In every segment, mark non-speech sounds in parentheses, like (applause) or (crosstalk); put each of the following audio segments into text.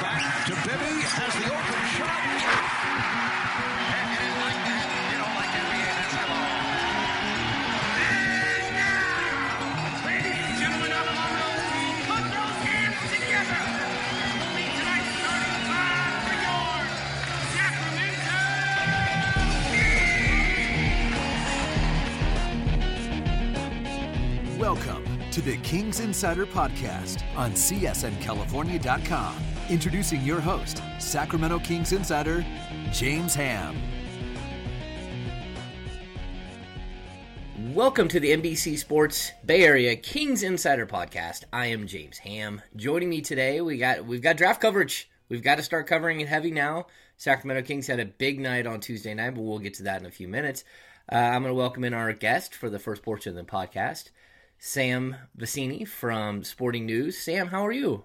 back to Bibby has the open to the Kings Insider Podcast on CSNCalifornia.com. Introducing your host, Sacramento Kings Insider, James Ham. Welcome to the NBC Sports Bay Area Kings Insider Podcast. I am James Ham. Joining me today, we got we've got draft coverage. We've got to start covering it heavy now. Sacramento Kings had a big night on Tuesday night, but we'll get to that in a few minutes. Uh, I'm going to welcome in our guest for the first portion of the podcast, Sam Vecenie from Sporting News. Sam, how are you?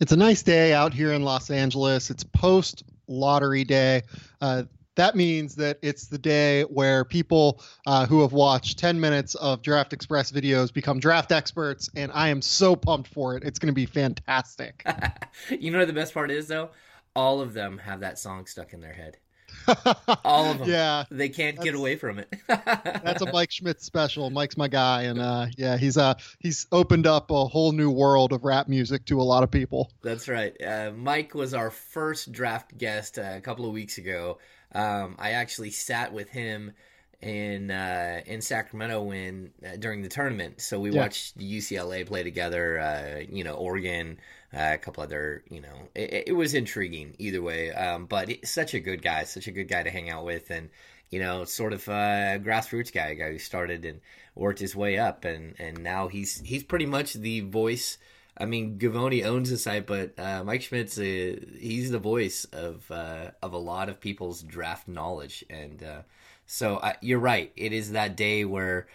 It's a nice day out here in Los Angeles. It's post lottery day. Uh, that means that it's the day where people uh, who have watched 10 minutes of Draft Express videos become draft experts, and I am so pumped for it. It's going to be fantastic. (laughs) you know what the best part is though? All of them have that song stuck in their head. (laughs) All of them. Yeah, They can't get away from it. (laughs) that's a Mike Schmitz special. Mike's my guy, and uh, yeah, he's uh he's opened up a whole new world of rap music to a lot of people. That's right. Uh, Mike was our first draft guest uh, a couple of weeks ago. Um, I actually sat with him in uh, in Sacramento when uh, during the tournament. So we Yeah. watched UCLA play together. Uh, you know, Oregon, uh, a couple other. You know, it, it was intriguing either way. Um, but he's such a good guy, such a good guy to hang out with, and you know, sort of a grassroots guy, a guy who started and worked his way up, and and now he's he's pretty much the voice. I mean, Givony owns the site, but uh, Mike Schmitz's uh, he's the voice of uh, of a lot of people's draft knowledge, and uh, so I, you're right. It is that day where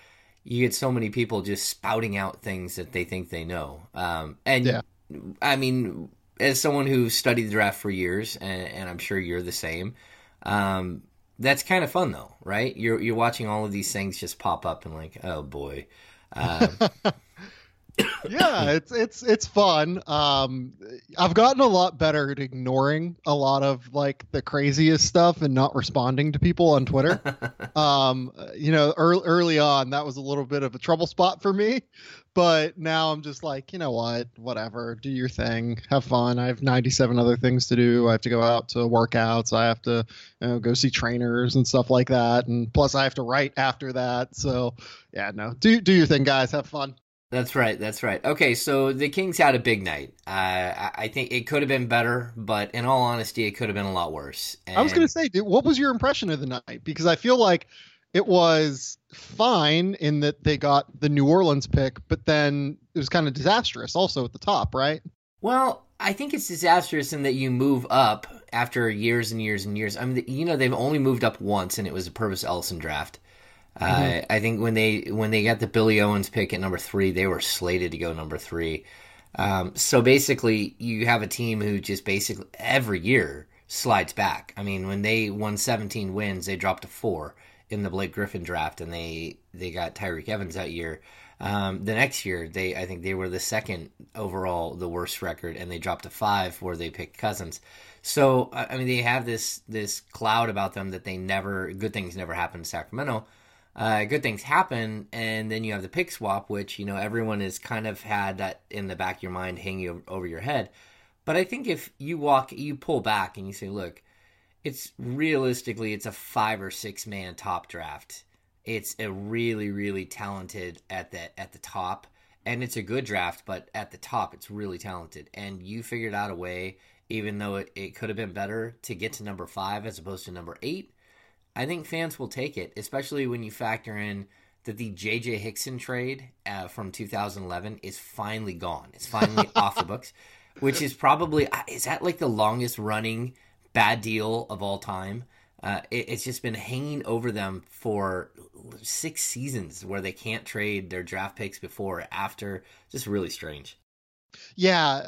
you get so many people just spouting out things that they think they know, um, and Yeah. I mean, as someone who studied the draft for years, and, and I'm sure you're the same. Um, that's kind of fun though, right? You're you're watching all of these things just pop up and like, oh boy. (laughs) Um, yeah, it's it's it's fun. Um, I've gotten a lot better at ignoring a lot of like the craziest stuff and not responding to people on Twitter. (laughs) um, you know, early early on that was a little bit of a trouble spot for me, but now I'm just like, you know what, whatever, do your thing, have fun. I have 97 other things to do. I have to go out to workouts. I have to you know, go see trainers and stuff like that, and plus I have to write after that. So yeah, no, do do your thing, guys. Have fun. That's right. That's right. Okay, so the Kings had a big night. Uh, I, think it could have been better, but in all honesty, it could have been a lot worse. I was going to say, dude, what was your impression of the night? Because I feel like it was fine in that they got the New Orleans pick, but then it was kind of disastrous also at the top, right? Well, I think it's disastrous in that you move up after years and years and years. I mean, you know, they've only moved up once, and it was a Pervis Ellison draft. Uh, I think when they when they got the Billy Owens pick at number three, they were slated to go number three. Um, so basically, you have a team who just basically every year slides back. I mean, when they won 17 wins, they dropped to four in the Blake Griffin draft, and they they got Tyreke Evans that year. Um, the next year, they I think they were the second overall, the worst record, and they dropped to five where they picked Cousins. So I I mean, they have this this cloud about them that they never good things never happen in Sacramento. Uh, good things happen, and then you have the pick swap, which you know everyone has kind of had that in the back of your mind, hanging over, your head. But I think if you walk, you pull back and you say, look, it's realistically it's a five or six man top draft. It's a really really talented at the at the top, and it's a good draft. But at the top, it's really talented, and you figured out a way, even though it, it could have been better, to get to number five as opposed to number eight. I think fans will take it, especially when you factor in that the J.J. Hickson trade uh, from 2011 is finally gone. It's finally (laughs) off the books, which is probably uh, is that like the longest running bad deal of all time. Uh, it, it's just been hanging over them for six seasons where they can't trade their draft picks before or after. Just really strange. Yeah,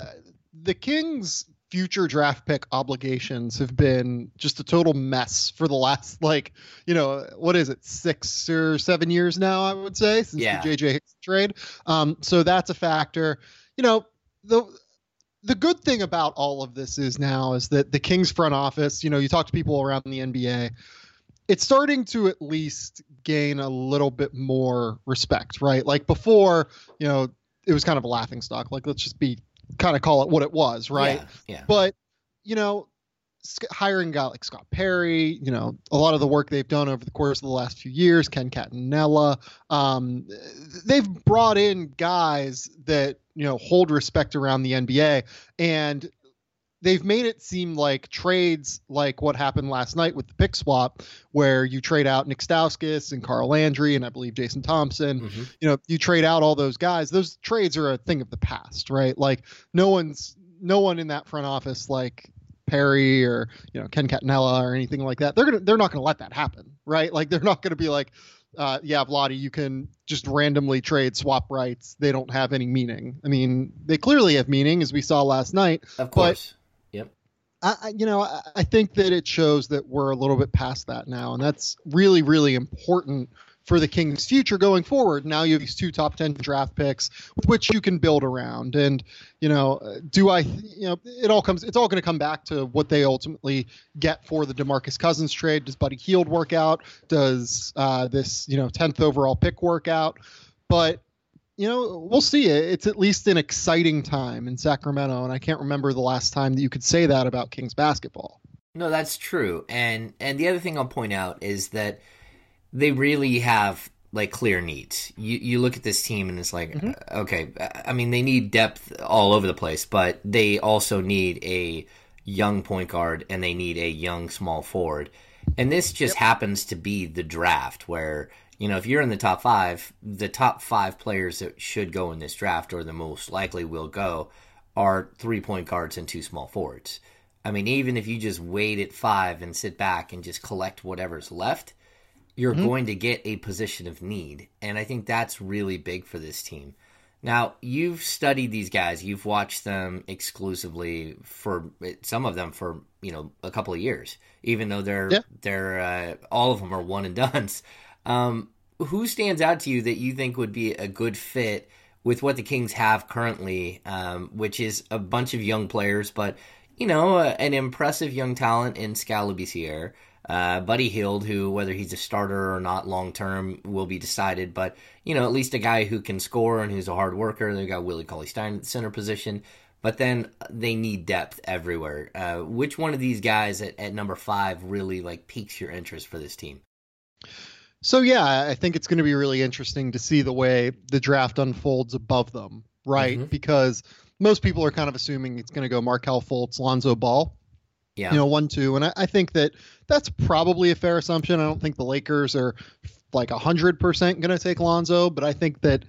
the Kings' future draft pick obligations have been just a total mess for the last like you know what is it six or seven years now I would say since Yeah. the JJ Hicks trade. Um, so that's a factor. You know, the the good thing about all of this is now is that the Kings front office, you know, you talk to people around the NBA, it's starting to at least gain a little bit more respect, right? Like before, you know, it was kind of a laughing stock. Like let's just be kind of call it what it was, right? Yeah. yeah. But you know, hiring a guy like Scott Perry, you know, a lot of the work they've done over the course of the last few years, Ken Catanella, um, they've brought in guys that, you know, hold respect around the NBA and they've made it seem like trades like what happened last night with the pick swap, where you trade out Nick Stauskas and Carl Landry and I believe Jason Thompson. Mm-hmm. You know, you trade out all those guys. Those trades are a thing of the past, right? Like no one's no one in that front office like Perry or you know Ken Catanella or anything like that. They're gonna they're not gonna let that happen, right? Like they're not gonna be like, uh, yeah, Vlade, you can just randomly trade swap rights. They don't have any meaning. I mean, they clearly have meaning, as we saw last night. Of course. I, you know, I, I think that it shows that we're a little bit past that now, and that's really, really important for the Kings' future going forward. Now you have these two top 10 draft picks with which you can build around. And, you know, do I, you know, it all comes, it's all going to come back to what they ultimately get for the Demarcus Cousins trade. Does Buddy Hield work out? Does uh, this, you know, 10th overall pick work out? But, you know, we'll see. It's at least an exciting time in Sacramento. And I can't remember the last time that you could say that about Kings basketball. No, that's true. And and the other thing I'll point out is that they really have like clear needs. You you look at this team and it's like mm-hmm. okay, I mean they need depth all over the place, but they also need a young point guard and they need a young small forward. And this just yep. happens to be the draft where you know if you're in the top 5, the top 5 players that should go in this draft or the most likely will go are three point guards and two small forwards. I mean even if you just wait at 5 and sit back and just collect whatever's left, you're mm-hmm. going to get a position of need. And I think that's really big for this team. Now, you've studied these guys, you've watched them exclusively for some of them for, you know, a couple of years, even though they're, yeah. they're, uh, all of them are one and done's. Um, who stands out to you that you think would be a good fit with what the Kings have currently, um, which is a bunch of young players, but, you know, uh, an impressive young talent in Skal Labissiere, uh, Buddy Hield, who whether he's a starter or not long term will be decided, but you know at least a guy who can score and who's a hard worker. They've got Willie Cauley Stein at the center position, but then they need depth everywhere. Uh, which one of these guys at, at number five really like piques your interest for this team? So yeah, I think it's going to be really interesting to see the way the draft unfolds above them, right? Mm-hmm. Because most people are kind of assuming it's going to go Markelle Fultz, Lonzo Ball. Yeah. You know, one, two. And I, I think that that's probably a fair assumption. I don't think the Lakers are like 100% going to take Lonzo, but I think that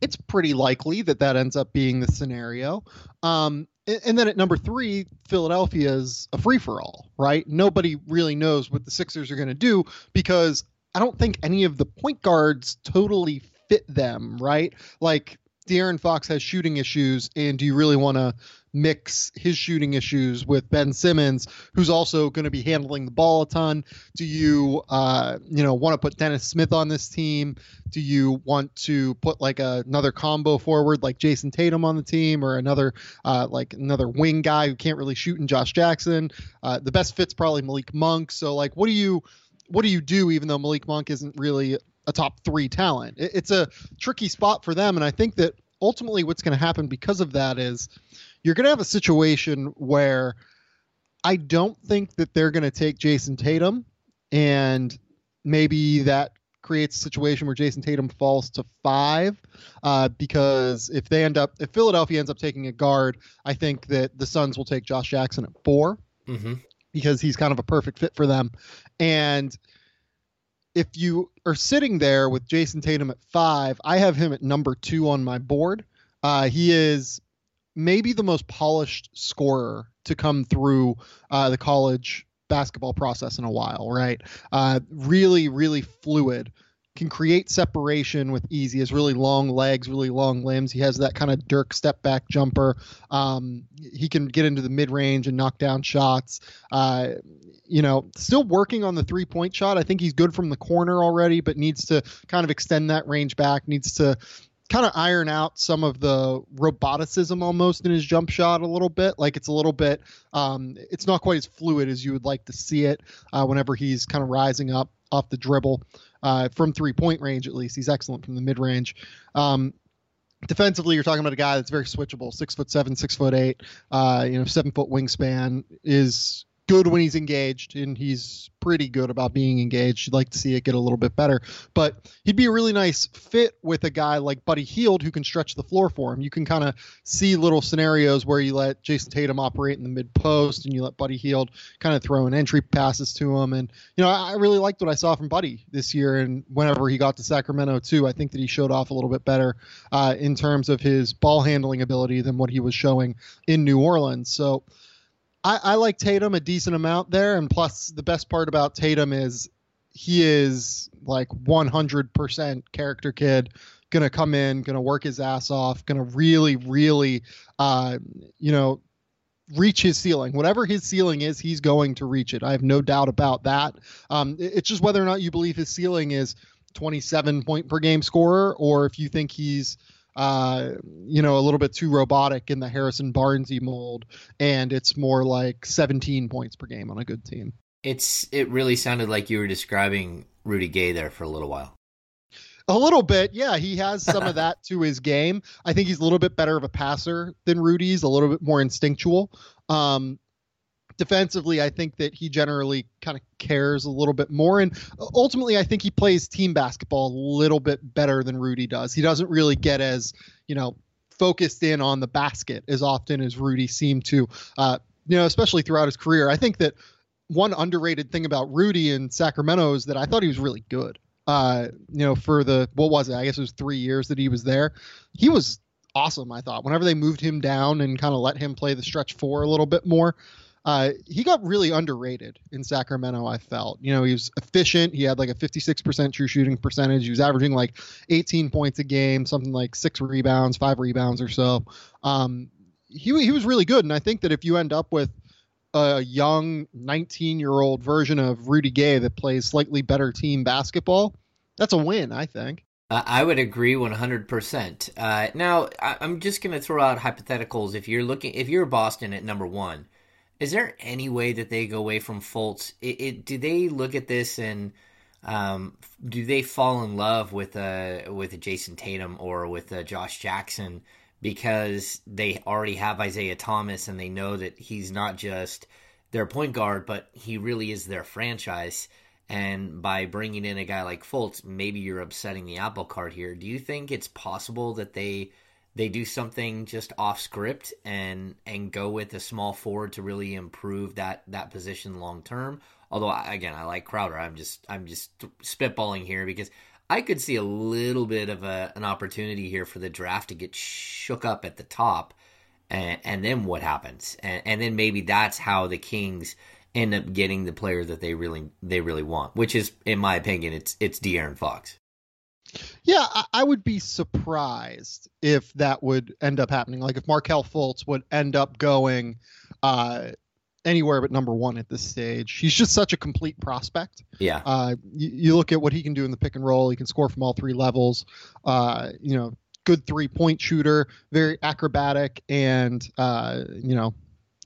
it's pretty likely that that ends up being the scenario. Um, and then at number three, Philadelphia is a free for all, right? Nobody really knows what the Sixers are going to do because I don't think any of the point guards totally fit them, right? Like De'Aaron Fox has shooting issues, and do you really want to mix his shooting issues with Ben Simmons, who's also going to be handling the ball a ton? Do you, uh, you know, want to put Dennis Smith on this team? Do you want to put like a, another combo forward like Jayson Tatum on the team, or another uh, like another wing guy who can't really shoot in Josh Jackson? Uh, the best fit's probably Malik Monk. So like, what do you what do you do even though Malik Monk isn't really a top three talent? it's a tricky spot for them, and I think that ultimately what's going to happen because of that is you're going to have a situation where I don't think that they're going to take Jayson Tatum, and maybe that creates a situation where Jayson Tatum falls to five. Uh, because if they end up, if Philadelphia ends up taking a guard, I think that the Suns will take Josh Jackson at 4 mm-hmm. Because he's kind of a perfect fit for them. And if you are sitting there with Jayson Tatum at five, I have him at number two on my board. Uh, he is maybe the most polished scorer to come through uh, the college basketball process in a while, right? Uh, really, really fluid. Can create separation with ease. He has really long legs, really long limbs. He has that kind of Dirk step back jumper. Um, he can get into the mid range and knock down shots. Uh, you know, still working on the three point shot. I think he's good from the corner already, but needs to kind of extend that range back. Needs to kind of iron out some of the roboticism almost in his jump shot a little bit. Like it's a little bit, um, it's not quite as fluid as you would like to see it uh, whenever he's kind of rising up off the dribble uh, from three point range, at least. He's excellent from the mid range. Um, defensively, you're talking about a guy that's very switchable, six foot seven, six foot eight, uh, you know, seven foot wingspan, is good when he's engaged, and he's pretty good about being engaged. You'd like to see it get a little bit better, but he'd be a really nice fit with a guy like Buddy Hield who can stretch the floor for him. You can kind of see little scenarios where you let Jayson Tatum operate in the mid post, and you let Buddy Hield kind of throw in entry passes to him. And you know, I, I really liked what I saw from Buddy this year, and whenever he got to Sacramento too, I think that he showed off a little bit better uh, in terms of his ball handling ability than what he was showing in New Orleans. So. I, I like Tatum a decent amount there, and plus the best part about Tatum is he is like 100% character kid gonna come in gonna work his ass off gonna really really uh you know reach his ceiling. Whatever his ceiling is he's going to reach it. I have no doubt about that. Um it's just whether or not you believe his ceiling is 27 point per game scorer or if you think he's uh, you know, a little bit too robotic in the Harrison Barnesy mold, and it's more like 17 points per game on a good team. It's it really sounded like you were describing Rudy Gay there for a little while. A little bit, yeah. He has some of (laughs) that to his game. I think he's a little bit better of a passer than Rudy's, a little bit more instinctual. Um, defensively, I think that he generally kind of cares a little bit more. And ultimately, I think he plays team basketball a little bit better than Rudy does. He doesn't really get as, you know, focused in on the basket as often as Rudy seemed to, uh, you know, especially throughout his career. I think that one underrated thing about Rudy in Sacramento is that I thought he was really good. Uh, you know, for the what was it? I guess it was three years that he was there. He was awesome. I thought whenever they moved him down and kind of let him play the stretch four a little bit more, uh, he got really underrated in Sacramento. I felt, you know, he was efficient. He had like a 56% true shooting percentage. He was averaging like 18 points a game, something like six rebounds, five rebounds or so. Um, he he was really good, and I think that if you end up with a young 19 year old version of Rudy Gay that plays slightly better team basketball, that's a win. I think. I would agree 100%. Uh, now, I, am just going to throw out hypotheticals. If you're looking, if you're Boston at number one, is there any way that they go away from Fultz? It, it, do they look at this and um, do they fall in love with uh, with Jayson Tatum or with uh, Josh Jackson because they already have Isaiah Thomas and they know that he's not just their point guard, but he really is their franchise. And by bringing in a guy like Fultz, maybe you're upsetting the apple cart here. Do you think it's possible that they they do something just off script and and go with a small forward to really improve that that position long term. Although again, I like Crowder. I'm just I'm just spitballing here because I could see a little bit of a, an opportunity here for the draft to get shook up at the top, and, and then what happens? And, and then maybe that's how the Kings end up getting the player that they really they really want, which is, in my opinion, it's it's De'Aaron Fox. Yeah, I, would be surprised if that would end up happening. Like if Markelle Fultz would end up going uh, anywhere but number one at this stage. He's just such a complete prospect. Yeah. Uh, you, you, look at what he can do in the pick and roll. He can score from all three levels. Uh, you know, good three point shooter, very acrobatic, and uh, you know,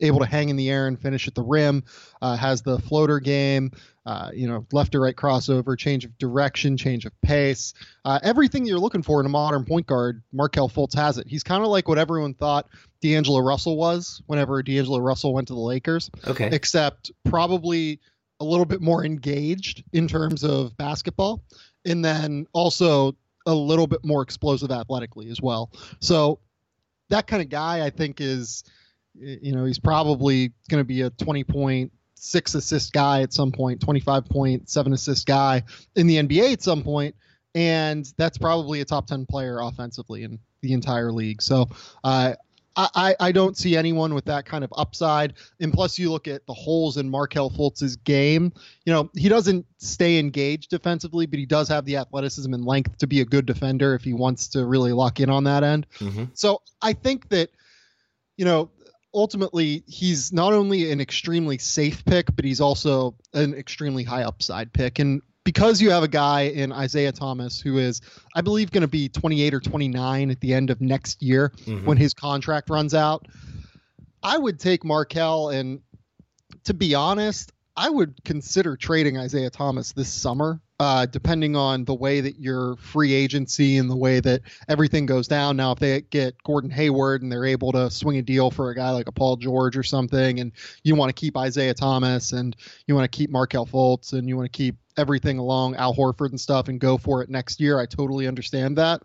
able to hang in the air and finish at the rim. Uh, has the floater game uh, you know, left to right crossover, change of direction, change of pace, uh, everything you're looking for in a modern point guard. Markelle Fultz has it. He's kind of like what everyone thought D'Angelo Russell was whenever D'Angelo Russell went to the Lakers. Okay. Except probably a little bit more engaged in terms of basketball, and then also a little bit more explosive athletically as well. So that kind of guy, I think, is you know, he's probably going to be a 20 point six assist guy at some point, 25 point, seven assist guy in the NBA at some point, and that's probably a top 10 player offensively in the entire league. So, uh, I, I don't see anyone with that kind of upside. And plus, you look at the holes in Markelle Fultz's game. You know, he doesn't stay engaged defensively, but he does have the athleticism and length to be a good defender if he wants to really lock in on that end. Mm-hmm. So I think that, you know, ultimately he's not only an extremely safe pick, but he's also an extremely high upside pick. And because you have a guy in Isaiah Thomas who is, I believe, going to be 28 or 29 at the end of next year mm-hmm. when his contract runs out. I would take Markelle, and to be honest, I would consider trading Isaiah Thomas this summer uh, depending on the way that your free agency and the way that everything goes down. Now, if they get Gordon Hayward and they're able to swing a deal for a guy like a Paul George or something, and you want to keep Isaiah Thomas and you want to keep Markelle Fultz and you want to keep everything along Al Horford and stuff and go for it next year, I totally understand that.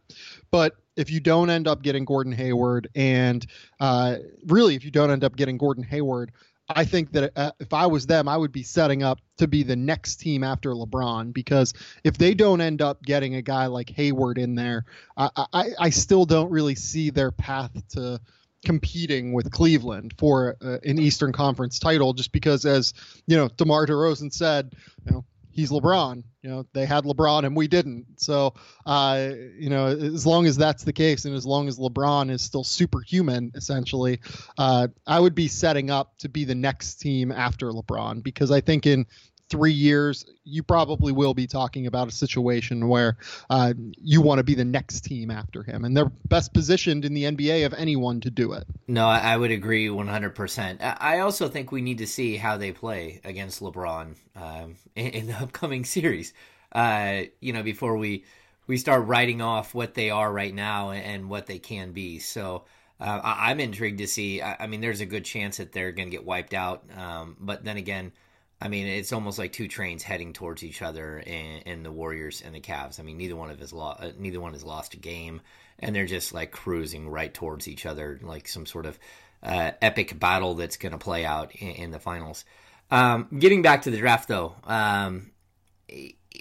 But if you don't end up getting Gordon Hayward, and uh, really, if you don't end up getting Gordon Hayward, I think that uh, if I was them, I would be setting up to be the next team after LeBron because if they don't end up getting a guy like Hayward in there, I, I, I still don't really see their path to competing with Cleveland for uh, an Eastern Conference title just because, as you know, DeMar DeRozan said, you know, he's LeBron. You know, they had LeBron and we didn't. So, uh, you know, as long as that's the case, and as long as LeBron is still superhuman, essentially, uh, I would be setting up to be the next team after LeBron because I think in three years, you probably will be talking about a situation where uh, you want to be the next team after him, and they're best positioned in the NBA of anyone to do it. No, I would agree 100%. I also think we need to see how they play against LeBron um, in, the upcoming (laughs) series. Uh, you know, before we we start writing off what they are right now and what they can be. So. Uh, I, am intrigued to see. I, I, mean, there's a good chance that they're going to get wiped out. Um, but then again, I mean, it's almost like two trains heading towards each other in, in the Warriors and the Cavs. I mean, neither one of us lo- uh, neither one has lost a game, and they're just like cruising right towards each other, like some sort of uh, epic battle that's going to play out in, in the finals. Um, getting back to the draft, though, um,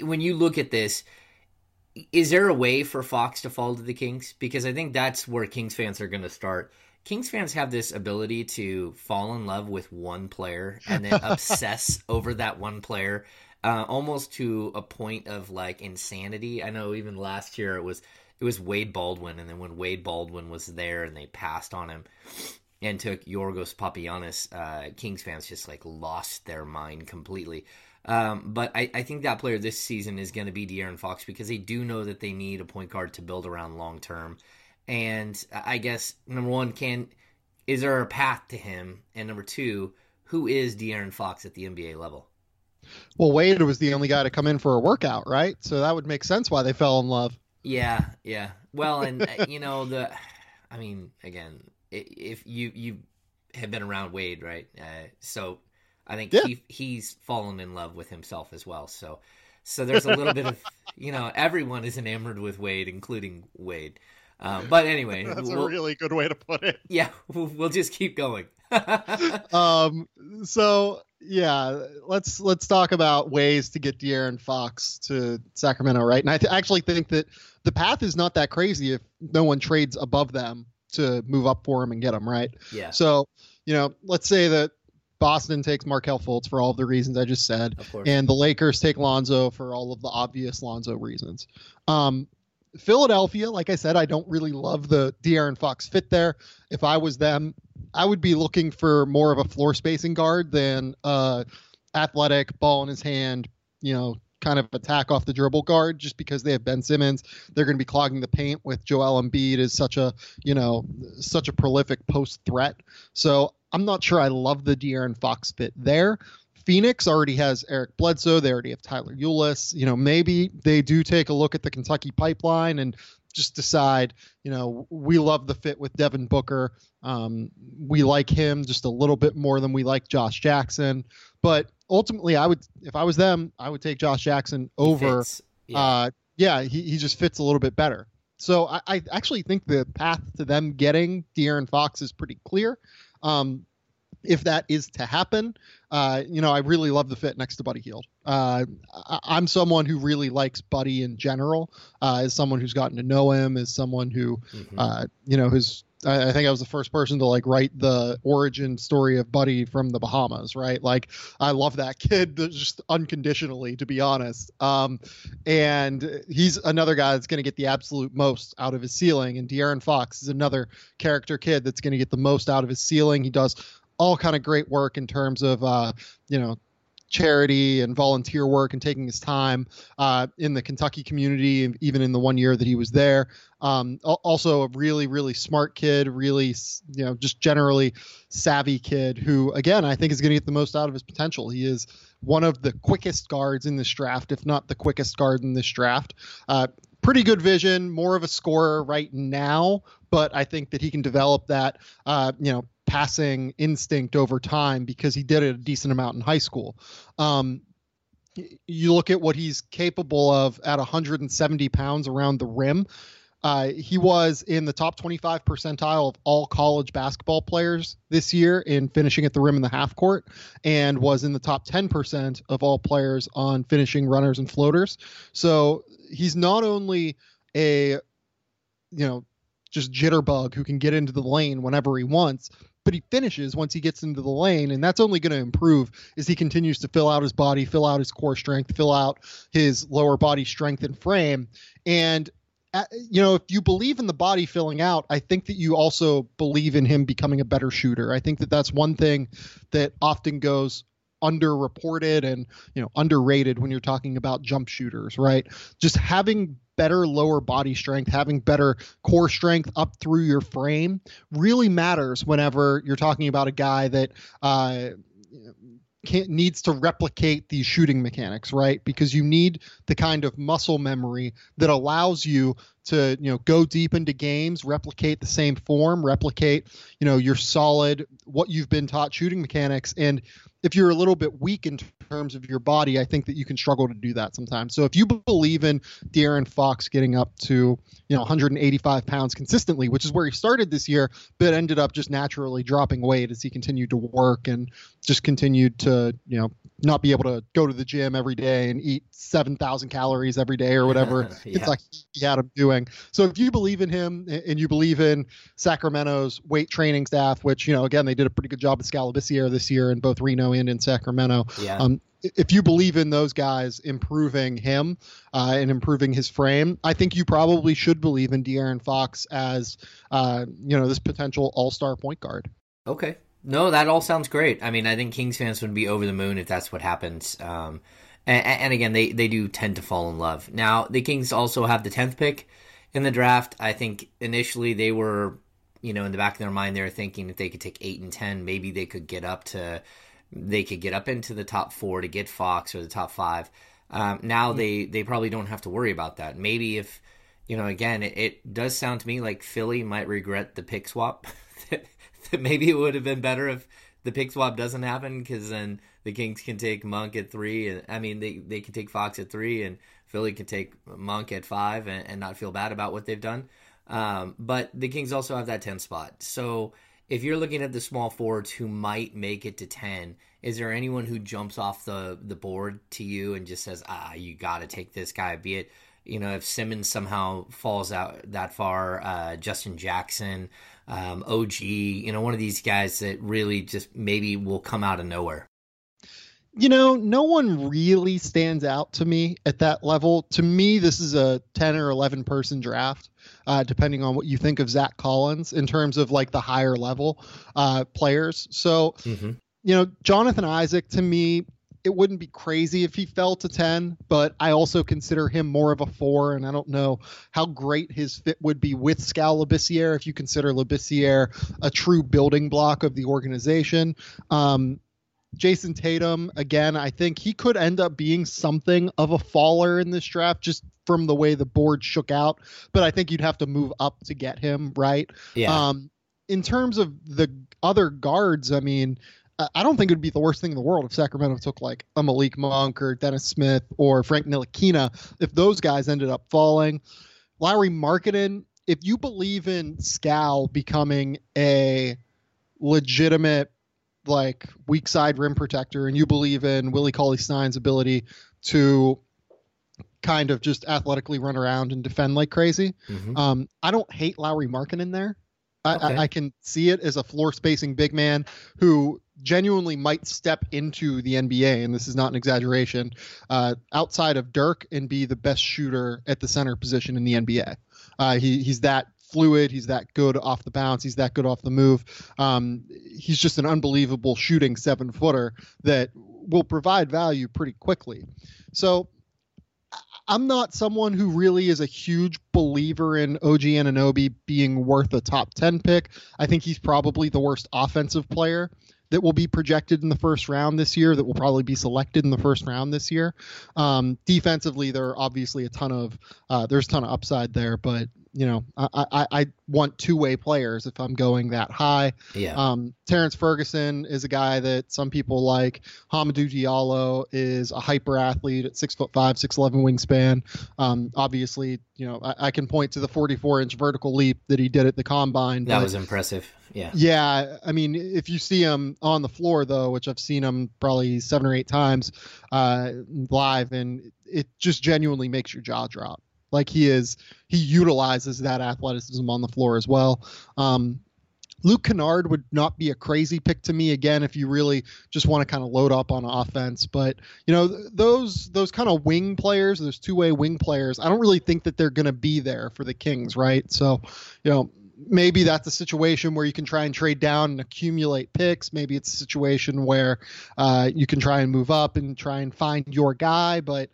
when you look at this, is there a way for Fox to fall to the Kings? Because I think that's where Kings fans are going to start Kings fans have this ability to fall in love with one player (laughs) and then obsess over that one player, uh, almost to a point of like insanity. I know even last year it was it was Wade Baldwin, and then when Wade Baldwin was there and they passed on him and took Yorgos Papagiannis, uh, Kings fans just like lost their mind completely. Um, but I, I, think that player this season is going to be De'Aaron Fox because they do know that they need a point guard to build around long term. And I guess number one, can is there a path to him? And number two, who is De'Aaron Fox at the NBA level? Well, Wade was the only guy to come in for a workout, right? So that would make sense why they fell in love. Yeah, yeah. Well, and uh, you know the, I mean, again, if you you have been around Wade, right? Uh, so I think yeah. he he's fallen in love with himself as well. So so there's a little bit of (laughs) you know everyone is enamored with Wade, including Wade. Um, but anyway, (laughs) that's we'll, a really good way to put it. (laughs) Yeah, we'll, we'll just keep going. (laughs) um. So yeah, let's let's talk about ways to get De'Aaron Fox to Sacramento, right? And I th- actually think that the path is not that crazy if no one trades above them to move up for him and get him, right? Yeah. So you know, let's say that Boston takes Markelle Fultz for all of the reasons I just said, and the Lakers take Lonzo for all of the obvious Lonzo reasons. Um, Philadelphia, like I said, I don't really love the De'Aaron Fox fit there. If I was them, I would be looking for more of a floor spacing guard than uh, athletic, ball in his hand, you know, kind of attack off the dribble guard just because they have Ben Simmons. They're going to be clogging the paint with Joel Embiid is such a, you know, such a prolific post threat. So I'm not sure I love the De'Aaron Fox fit there. Phoenix already has Eric Bledsoe. They already have Tyler Ulis. You know, maybe they do take a look at the Kentucky pipeline and just decide, you know, we love the fit with Devin Booker. Um, we like him just a little bit more than we like Josh Jackson. But ultimately, I would, if I was them, I would take Josh Jackson over. Yeah, uh, yeah he, he just fits a little bit better. So I, I actually think the path to them getting De'Aaron Fox is pretty clear. Um, if that is to happen, uh, you know, I really love the fit next to Buddy Hield. Uh, I, am someone who really likes Buddy in general, uh, as someone who's gotten to know him, as someone who, mm-hmm. Uh, you know, who's. I, I think I was the first person to like write the origin story of Buddy from the Bahamas, right? Like, I love that (laughs) kid just unconditionally, to be honest. Um, and he's another guy that's going to get the absolute most out of his ceiling. And De'Aaron Fox is another character kid that's going to get the most out of his ceiling. He does all kind of great work in terms of uh, you know charity and volunteer work and taking his time uh, in the Kentucky community, even in the one year that he was there. Um, also, a really, really smart kid, really, you know, just generally savvy kid who, again, I think is going to get the most out of his potential. He is one of the quickest guards in this draft, if not the quickest guard in this draft. Uh, pretty good vision, more of a scorer right now, but I think that he can develop that, uh, you know, passing instinct over time because he did it a decent amount in high school. Um, you look at what he's capable of at 170 pounds around the rim. Uh, he was in the top 25 percentile of all college basketball players this year in finishing at the rim in the half court, and was in the top 10% of all players on finishing runners and floaters. So he's not only a, you know, just jitterbug who can get into the lane whenever he wants, but he finishes once he gets into the lane, and that's only going to improve as he continues to fill out his body, fill out his core strength, fill out his lower body strength and frame. And uh, you know, if you believe in the body filling out, I think that you also believe in him becoming a better shooter. I think that that's one thing that often goes underreported and you know underrated when you're talking about jump shooters right just having better lower body strength having better core strength up through your frame really matters whenever you're talking about a guy that uh can't, needs to replicate these shooting mechanics, right? Because you need the kind of muscle memory that allows you to, you know, go deep into games, replicate the same form, replicate, you know, your solid what you've been taught shooting mechanics. And if you're a little bit weak in terms of your body, I think that you can struggle to do that sometimes. So if you believe in De'Aaron Fox getting up to you know 185 pounds consistently, which is where he started this year, but ended up just naturally dropping weight as he continued to work and just continued to you know not be able to go to the gym every day and eat 7,000 calories every day or whatever (laughs) yeah. it's like he had him doing. So if you believe in him and you believe in Sacramento's weight training staff, which, you know, again, they did a pretty good job at Skal Labissiere this year in both Reno and in Sacramento. Yeah. Um, if you believe in those guys improving him uh, and improving his frame, I think you probably should believe in De'Aaron Fox as, uh, you know, this potential all-star point guard. Okay. No, that all sounds great. I mean, I think Kings fans would be over the moon if that's what happens. Um, and, and, again, they, they do tend to fall in love. Now, the Kings also have the 10th pick in the draft. I think initially they were, you know, in the back of their mind, they were thinking if they could take 8 and 10, maybe they could get up to, they could get up into the top four to get Fox or the top five. Um, now mm-hmm. they, they probably don't have to worry about that. Maybe if, you know, again, it, it does sound to me like Philly might regret the pick swap. (laughs) that maybe it would have been better if the pick swap doesn't happen because then the Kings can take Monk at three, and I mean they they can take Fox at three, and Philly can take Monk at five, and, and not feel bad about what they've done. Um, but the Kings also have that ten spot, so if you're looking at the small forwards who might make it to 10 is there anyone who jumps off the the board to you and just says ah you got to take this guy be it you know if simmons somehow falls out that far uh, justin jackson um, OG, you know, one of these guys that really just maybe will come out of nowhere? You know, no one really stands out to me at that level. To me, this is a 10 or 11 person draft, uh, depending on what you think of Zach Collins in terms of like the higher level uh, players. So, mm-hmm. you know, Jonathan Isaac to me it wouldn't be crazy if he fell to 10, but I also consider him more of a four, and I don't know how great his fit would be with Skal Labissiere if you consider Labissiere a true building block of the organization. Um, Jayson Tatum, again, I think he could end up being something of a faller in this draft just from the way the board shook out, but I think you'd have to move up to get him, right? Yeah. Um, in terms of the other guards, I mean, I don't think it would be the worst thing in the world if Sacramento took like a Malik Monk or Dennis Smith or Frank Ntilikina if those guys ended up falling. Lauri Markkanen, if you believe in Skal becoming a legitimate like weak side rim protector and you believe in Willie Cauley Stein's ability to kind of just athletically run around and defend like crazy. Mm-hmm. Um, I don't hate Lauri Markkanen in there. I, okay. I, I, can see it as a floor spacing big man who genuinely might step into the NBA, and this is not an exaggeration, uh, outside of Dirk and be the best shooter at the center position in the NBA. Uh, he, he's that fluid. He's that good off the bounce. He's that good off the move. Um, he's just an unbelievable shooting seven footer that will provide value pretty quickly. So I'm not someone who really is a huge believer in OG Anunoby being worth a top 10 pick. I think he's probably the worst offensive player that will be projected in the first round this year, that will probably be selected in the first round this year. Um, defensively, there are obviously a ton of uh, there's a ton of upside there, but you know, I, I, I want two way players if I'm going that high. Yeah. Um, Terrence Ferguson is a guy that some people like. Hamidou Diallo is a hyper athlete at six foot five, six eleven wingspan. Um, obviously, you know, I, I, can point to the 44 inch vertical leap that he did at the combine. That was impressive. Yeah. Yeah. I mean, if you see him on the floor though, which I've seen him probably seven or eight times uh, live, and it just genuinely makes your jaw drop. Like he is, he utilizes that athleticism on the floor as well. Um, Luke Kennard would not be a crazy pick to me again if you really just want to kind of load up on offense. But you know those those kind of wing players, those two way wing players, I don't really think that they're going to be there for the Kings, right? So you know maybe that's a situation where you can try and trade down and accumulate picks. Maybe it's a situation where uh, you can try and move up and try and find your guy, but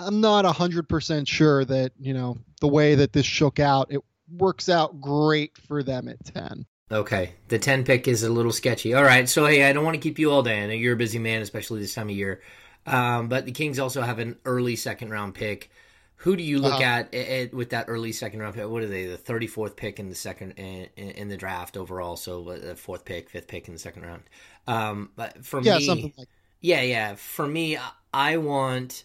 I'm not 100% sure that, you know, the way that this shook out, it works out great for them at 10. Okay. The 10 pick is a little sketchy. All right. So, hey, I don't want to keep you all day. I know you're a busy man, especially this time of year. Um, but the Kings also have an early second round pick. Who do you look uh-huh. at, at, with that early second round pick? What are they? The 34th pick in the second in, in the draft overall. So, the fourth pick, fifth pick in the second round. Um, but for yeah, me, something like yeah, yeah. For me, I want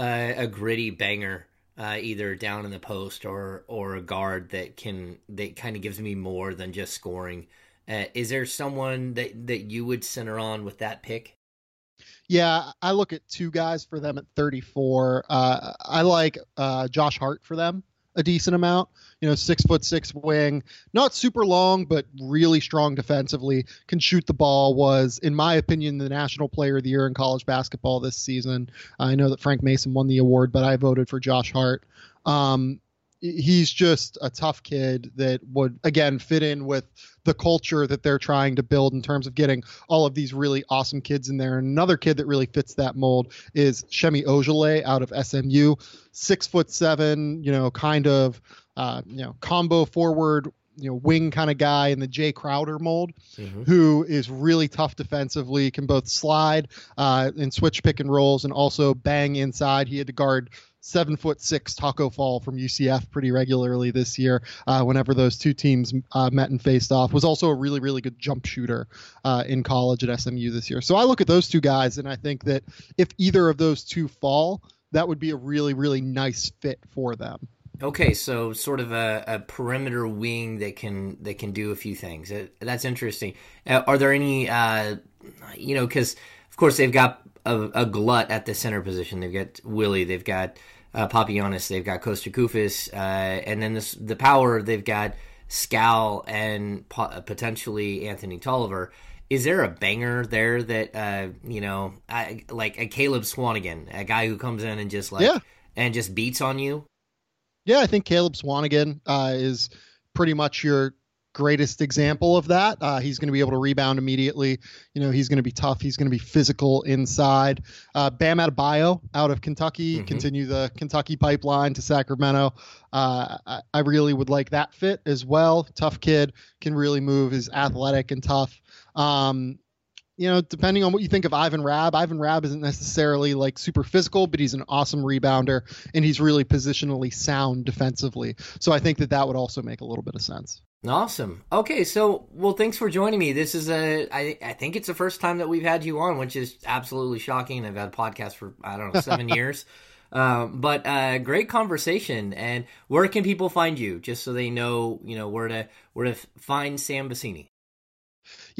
uh, a gritty banger, uh, either down in the post or or a guard that can that kind of gives me more than just scoring. Uh, is there someone that that you would center on with that pick? Yeah, I look at two guys for them at 34. Uh, I like uh, Josh Hart for them a decent amount. You know, six foot six wing, not super long, but really strong defensively. Can shoot the ball. Was, in my opinion, the national player of the year in college basketball this season. I know that Frank Mason won the award, but I voted for Josh Hart. Um, he's just a tough kid that would again fit in with the culture that they're trying to build in terms of getting all of these really awesome kids in there. And another kid that really fits that mold is Semi Ojeleye out of SMU, six foot seven, you know, kind of uh, you know combo forward you know wing kind of guy in the Jae Crowder mold, mm-hmm. who is really tough defensively, can both slide uh, and switch pick and rolls, and also bang inside. He had to guard seven foot six Tacko Fall from UCF pretty regularly this year. Uh, whenever those two teams uh, met and faced off, was also a really really good jump shooter uh, in college at SMU this year. So I look at those two guys, and I think that if either of those two fall, that would be a really really nice fit for them. Okay, so sort of a, a perimeter wing that can that can do a few things. That's interesting. Uh, are there any, uh, you know, because of course they've got a, a, glut at the center position. They've got Willie, they've got uh, Papagiannis, they've got Kosta Koufos, uh, and then this the power they've got Skal and po- potentially Anthony Tolliver. Is there a banger there that uh, you know, I, like a Caleb Swanigan, a guy who comes in and just like yeah. and just beats on you? Yeah, I think Caleb Swanigan uh, is pretty much your greatest example of that. Uh, he's going to be able to rebound immediately. You know, he's going to be tough. He's going to be physical inside. Uh, Bam Adebayo out of Kentucky, mm-hmm. continue the Kentucky pipeline to Sacramento. Uh, I, I, really would like that fit as well. Tough kid, can really move, is athletic and tough. Um, you know, depending on what you think of Ivan Rabb, Ivan Rabb isn't necessarily like super physical, but he's an awesome rebounder and he's really positionally sound defensively. So I think that that would also make a little bit of sense. Awesome. Okay, so well, thanks for joining me. This is a, I, I think it's the first time that we've had you on, which is absolutely shocking. I've had a podcast for I don't know seven (laughs) years, um, but uh, great conversation. And where can people find you, just so they know, you know, where to where to find Sam Vecenie?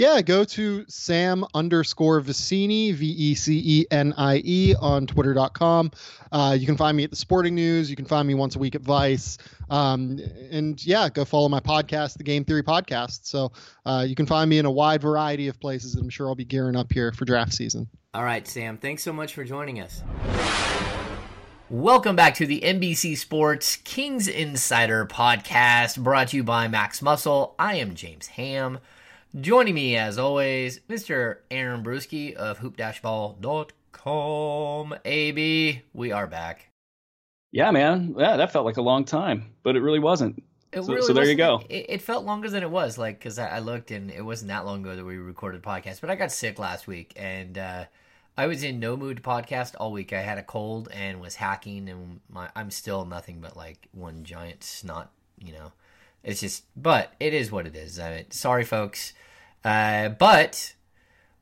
Yeah, go to Sam underscore Vecenie, V E C E N I E, on twitter.com. Uh, you can find me at the Sporting News. You can find me once a week at Vice. Um, and yeah, go follow my podcast, the Game Theory Podcast. So uh, you can find me in a wide variety of places. I'm sure I'll be gearing up here for draft season. All right, Sam. Thanks so much for joining us. Welcome back to the NBC Sports Kings Insider podcast brought to you by Max Muscle. I am James Ham. Joining me, as always, Mr. Aaron Bruski of hoop-ball.com. AB, we are back. Yeah, man. Yeah, that felt like a long time, but it really wasn't. It So- really so there you go. It, it felt longer than it was, like because I, I looked and it wasn't that long ago that we recorded podcast. But I got sick last week, and uh, I was in no mood to podcast all week. I had a cold and was hacking, and my I'm still nothing but like one giant snot. You know, it's just. But it is what it is. I mean, sorry, folks. Uh, but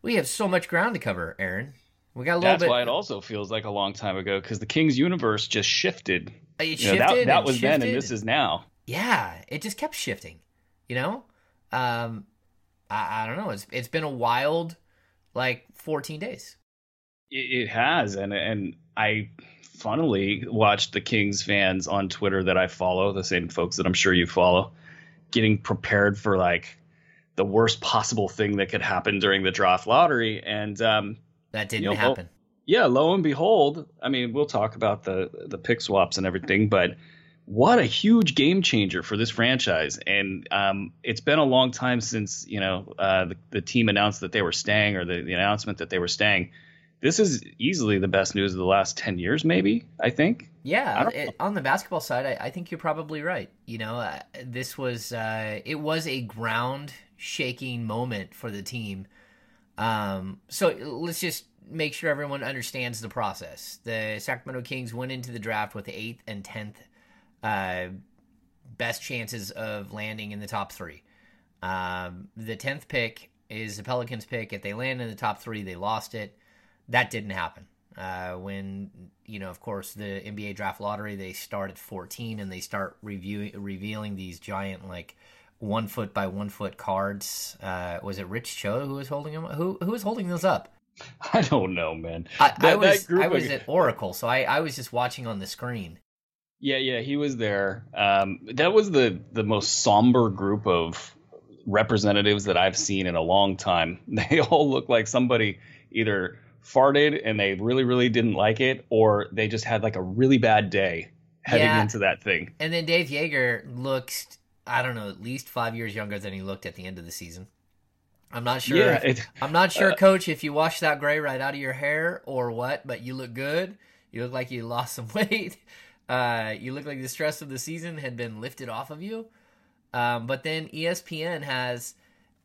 we have so much ground to cover, Aaron. We got a little That's bit. why it also feels like a long time ago because the King's universe just shifted. it You know, shifted. that that was then, and this is now. yeah, it just kept shifting. You know, um, I, I don't know. It's it's been a wild, like, fourteen days. It, it has, and and I funnily watched the Kings fans on Twitter that I follow, the same folks that I'm sure you follow, getting prepared for like the worst possible thing that could happen during the draft lottery, and um, That didn't You know, happen. yeah, lo and behold, I mean, we'll talk about the the pick swaps and everything, but what a huge game changer for this franchise. And um, it's been a long time since you know uh, the, the team announced that they were staying, or the, the announcement that they were staying. This is easily the best news of the last ten years, maybe. I think. Yeah, don't it, on the basketball side, I, I think you're probably right. You know, uh, this was uh, it was a ground shaking moment for the team. Um, so let's just make sure everyone understands the process. The Sacramento Kings went into the draft with the eighth and tenth uh, best chances of landing in the top three. Um, the tenth pick is the Pelicans' pick. If they land in the top three, they lost it. That didn't happen. Uh, when you know, of course, the NBA draft lottery, they start at 14 and they start reviewing revealing these giant like one foot by one foot cards. Uh, was it Rich Cho who was holding them? Who who was holding those up? (laughs) I don't know, man. I, I That- that was I was of- at Oracle, so I, I was just watching on the screen. Yeah, yeah, he was there. Um, that was the the most somber group of representatives that I've seen in a long time. (laughs) They all look like somebody either farted and they really, really didn't like it, or they just had like a really bad day heading Yeah. into that thing. And then Dave Joerger looks, I don't know, at least five years younger than he looked at the end of the season. I'm not sure. Yeah, if- it- I'm not sure, Coach, if you washed that gray right out of your hair or what, but you look good. You look like you lost some (laughs) weight. Uh, you look like the stress of the season had been lifted off of you. Um, but then ESPN has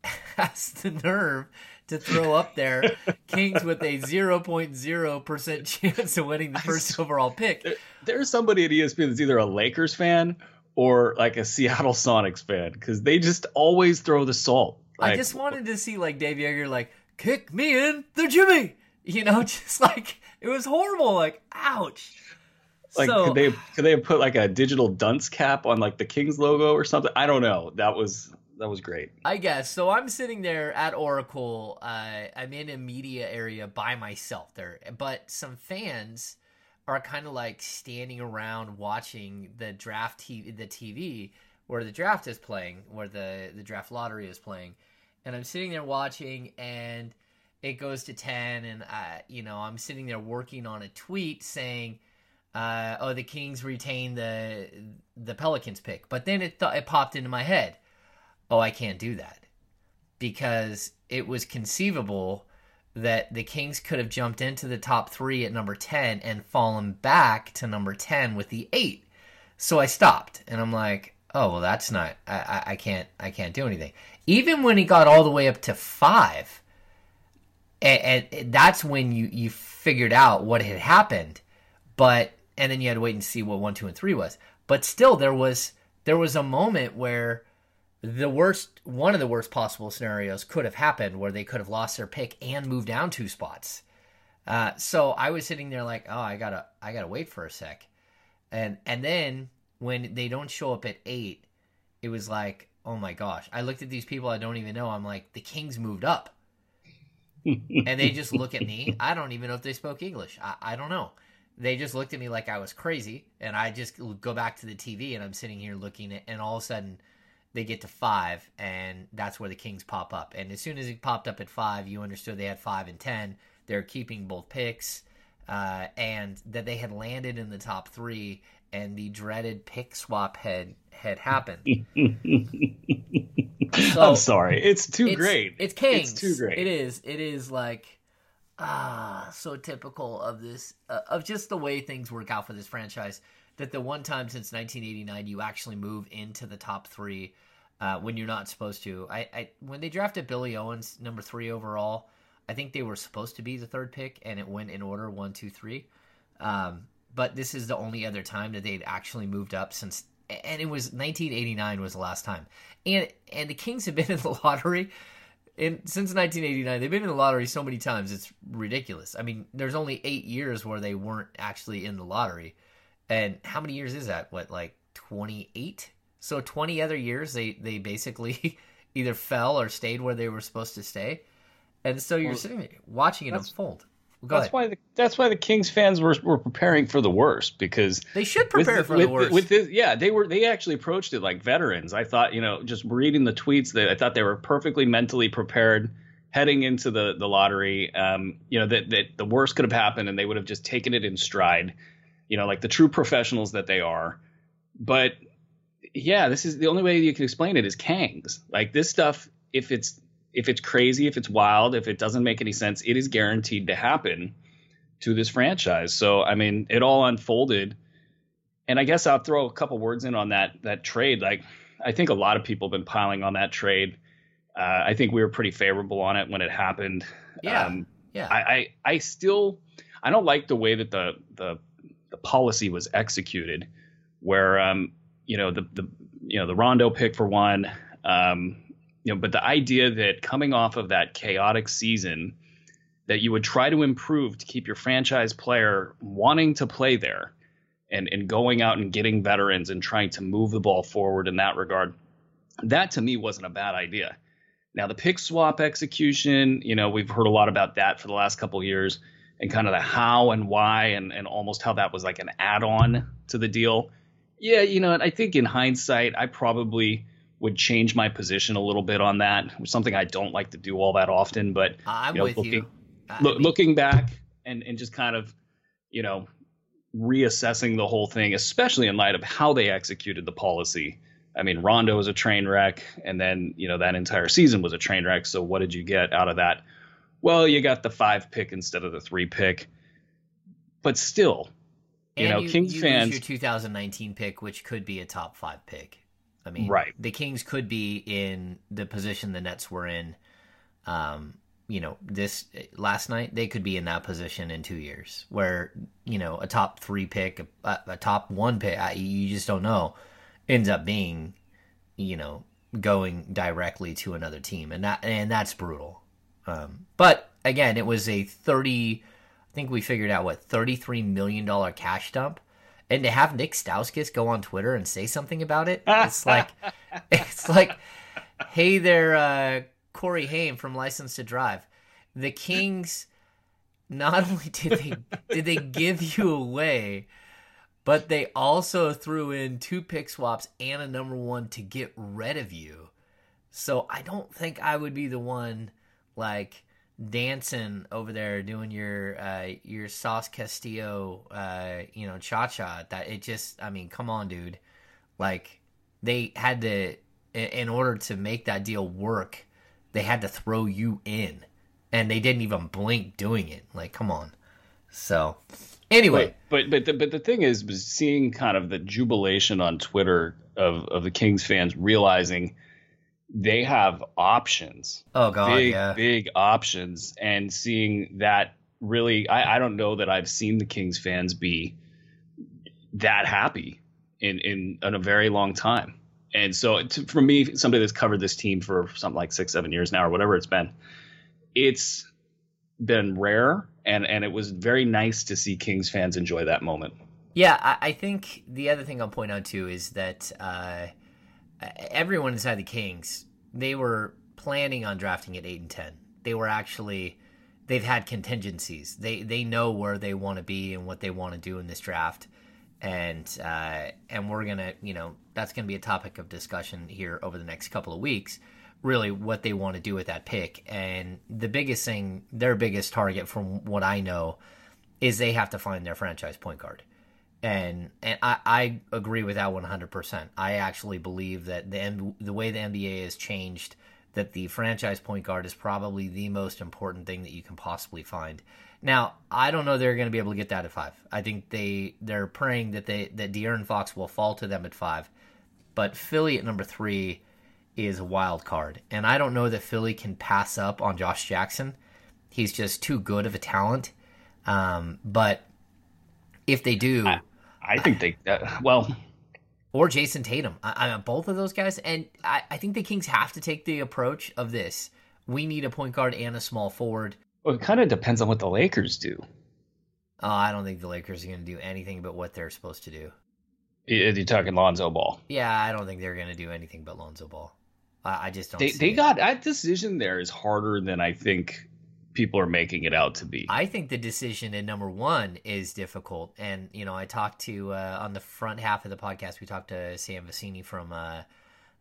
(laughs) has the nerve to throw up there Kings with a 0.0% (laughs) chance of winning the first overall pick. There- There's somebody at ESPN that's either a Lakers fan or like a Seattle Sonics fan because they just always throw the salt. I just wanted to see like Dave Joerger like kick me in the Jimmy, you know, (laughs) just like it was horrible. Like, ouch. like so could they could they have put like a digital dunce cap on like the Kings logo or something? I don't know. That was that was great. I guess so. I'm sitting there at Oracle. Uh, I'm in a media area by myself there, but some fans are kind of like standing around watching the draft the TV where the draft is playing, where the the draft lottery is playing, and I'm sitting there watching, and it goes to ten, and I, you know, I'm sitting there working on a tweet saying. Uh, oh, the Kings retain the the Pelicans pick, but then it th- it popped into my head oh, I can't do that because it was conceivable that the Kings could have jumped into the top three at number 10 and fallen back to number 10 with the eight. So I stopped and I'm like, oh, well, that's not, I, I, I can't, I can't do anything. Even when he got all the way up to five, and, and that's when you, you figured out what had happened. But, and then you had to wait and see what one, two, and three was. But still, there was, there was a moment where, the worst one of the worst possible scenarios could have happened where they could have lost their pick and moved down two spots. Uh, so i was sitting there like oh i gotta i gotta wait for a sec. And and then when they don't show up at eight it was like oh my gosh. I looked at these people i don't even know. I'm like the kings moved up. (laughs) And they just look at me. I don't even know if they spoke english. I, I don't know. They just looked at me like i was crazy. And i just go back to the tv and i'm sitting here looking at and all of a sudden they get to five, and that's where the Kings pop up. And as soon as it popped up at five, you understood they had five and ten. They're keeping both picks, uh, and that they had landed in the top three, and the dreaded pick swap had had happened. (laughs) So, I'm sorry. It's too it's, great. It's Kings. It's too great. It is. It is like ah, so typical of this uh, of just the way things work out for this franchise. That the one time since 1989 you actually move into the top three uh, when you're not supposed to. I, I when they drafted Billy Owens number three overall, I think they were supposed to be the third pick, and it went in order one, two, three. Um, but this is the only other time that they'd actually moved up since and it was 1989 was the last time. And and the Kings have been in the lottery in since 1989. They've been in the lottery so many times it's ridiculous. I mean, there's only 8 years where they weren't actually in the lottery. And how many years is that? What like 28? So 20 other years they they basically (laughs) either fell or stayed where they were supposed to stay. And so you're Well, sitting there watching it unfold. Go that's ahead. why the that's why the Kings fans were were preparing for the worst because They should prepare the- for with the worst. With this, yeah, they were they actually approached it like veterans. I thought, you know, just reading the tweets that I thought they were perfectly mentally prepared heading into the the lottery. Um, you know that that the worst could have happened and they would have just taken it in stride. You know, like the true professionals that they are. But yeah, this is the only way you can explain it is Kangs. Like this stuff, if it's if it's crazy, if it's wild, if it doesn't make any sense, it is guaranteed to happen to this franchise. So I mean, it all unfolded. And I guess I'll throw a couple words in on that that trade. Like I think a lot of people have been piling on that trade. Uh, I think we were pretty favorable on it when it happened. yeah. Um, yeah. I, I I still I don't like the way that the the the policy was executed, where um you know the the you know the Rondo pick for one, um you know but the idea that coming off of that chaotic season that you would try to improve to keep your franchise player wanting to play there and and going out and getting veterans and trying to move the ball forward in that regard that to me wasn't a bad idea. Now the pick swap execution, you know, we've heard a lot about that for the last couple years and kind of the how and why and, and almost how that was like an add-on to the deal. Yeah, you know, I think in hindsight, I probably would change my position a little bit on that. Something I don't like to do all that often, but I'm you know, with looking, you. I loo- looking back and, and just kind of, you know, reassessing the whole thing, especially in light of how they executed the policy. I mean, Rondo was a train wreck, and then you know that entire season was a train wreck. So what did you get out of that? Well, you got the five pick instead of the three pick, but still, you and know, you, Kings you fans. your 2019 pick, which could be a top five pick. I mean, Right. The Kings could be in the position the Nets were in. Um, you know, this last night they could be in that position in two years, where you know a top three pick, a, a top one pick, I- you just don't know, ends up being, you know, going directly to another team, and that and that's brutal. Um, but again, it was a 30. I think we figured out what 33 million dollar cash dump, and to have Nick Stauskas go on Twitter and say something about it, it's (laughs) like, it's like, hey there, uh, Corey Haim from License to Drive. The Kings not only did they did they give you away, but they also threw in two pick swaps and a number one to get rid of you. So I don't think I would be the one like dancing over there doing your uh your Sauce Castillo uh you know cha cha that it just I mean come on dude. Like they had to in order to make that deal work they had to throw you in and they didn't even blink doing it. Like come on. So anyway. But but the, but the thing is, seeing kind of the jubilation on Twitter of of the Kings fans realizing they have options. oh god big, yeah big options, and seeing that really, I, I don't know that I've seen the Kings fans be that happy in in, in a very long time. And so, to, for me, somebody that's covered this team for something like six, seven years now, or whatever it's been, it's been rare, and and it was very nice to see Kings fans enjoy that moment. Yeah, I, I think the other thing I'll point out too is that uh, everyone inside the Kings they were planning on drafting at eight and ten. They were actually they've had contingencies. They they know where they want to be and what they want to do in this draft, and uh, and we're gonna you know that's gonna be a topic of discussion here over the next couple of weeks. Really, what they want to do with that pick, and the biggest thing, their biggest target, from what I know, is they have to find their franchise point guard and and I, I agree with that 100%. I actually believe that the the way the NBA has changed, that the franchise point guard is probably the most important thing that you can possibly find. Now, I don't know they're going to be able to get that at five. I think they they're praying that they that De'Aaron Fox will fall to them at five, but Philly at number three is a wild card, and I don't know that Philly can pass up on Josh Jackson. He's just too good of a talent. Um, but if they do, I think they uh, well, or Jayson Tatum, I, I both of those guys, and I, I think the Kings have to take the approach of this. We need a point guard and a small forward. Well, it kind of depends on what the Lakers do. Oh, I don't think the Lakers are going to do anything but what they're supposed to do. You're talking Lonzo Ball. Yeah, I don't think they're going to do anything but Lonzo Ball. I, I just don't. They they got that decision there is harder than I think people are making it out to be. I think the decision in number one is difficult, and you know, I talked to uh, on the front half of the podcast. We talked to Sam Vecenie from uh,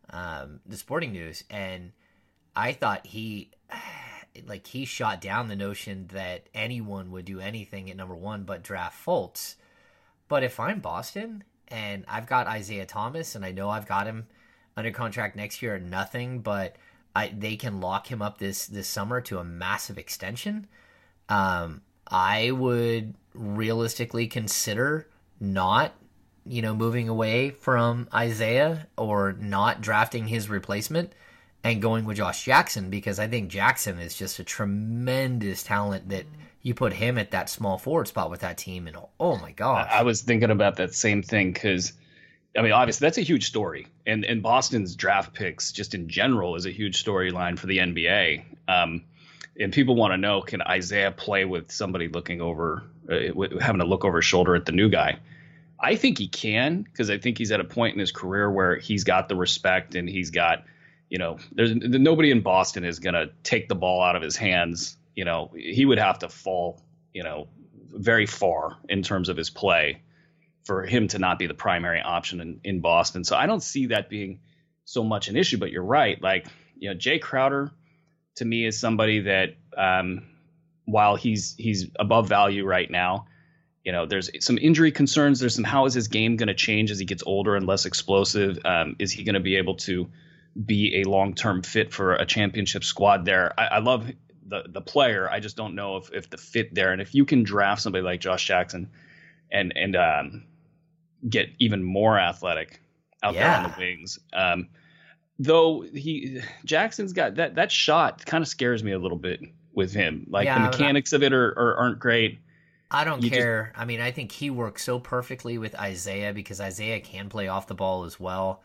um, the Sporting News, and I thought he, (sighs) like, he shot down the notion that anyone would do anything at number one but draft Fultz. But if I'm Boston and I've got Isaiah Thomas, and I know I've got him under contract next year at nothing, but I, they can lock him up this this summer to a massive extension. Um, I would realistically consider not, you know, moving away from Isaiah or not drafting his replacement and going with Josh Jackson because I think Jackson is just a tremendous talent that you put him at that small forward spot with that team and oh my gosh. I was thinking about that same thing because I mean, obviously that's a huge story, and and Boston's draft picks just in general is a huge storyline for the NBA. Um, and people want to know can Isaiah play with somebody looking over, uh, having to look over his shoulder at the new guy? I think he can because I think he's at a point in his career where he's got the respect and he's got, you know, there's nobody in Boston is gonna take the ball out of his hands. You know, he would have to fall, you know, very far in terms of his play for him to not be the primary option in, in Boston. So I don't see that being so much an issue. But you're right. Like you know, Jae Crowder to me is somebody that um, while he's he's above value right now, you know, there's some injury concerns. There's some how is his game going to change as he gets older and less explosive? Um, is he going to be able to be a long term fit for a championship squad there? I, I love the the player. I just don't know if if the fit there. And if you can draft somebody like Josh Jackson and and um, get even more athletic out Yeah. there on the wings. Um, though he Jackson's got that that shot kind of scares me a little bit with him. Like Yeah, the mechanics of it are, are aren't great. I don't You just- care. I mean, I think he works so perfectly with Isaiah because Isaiah can play off the ball as well.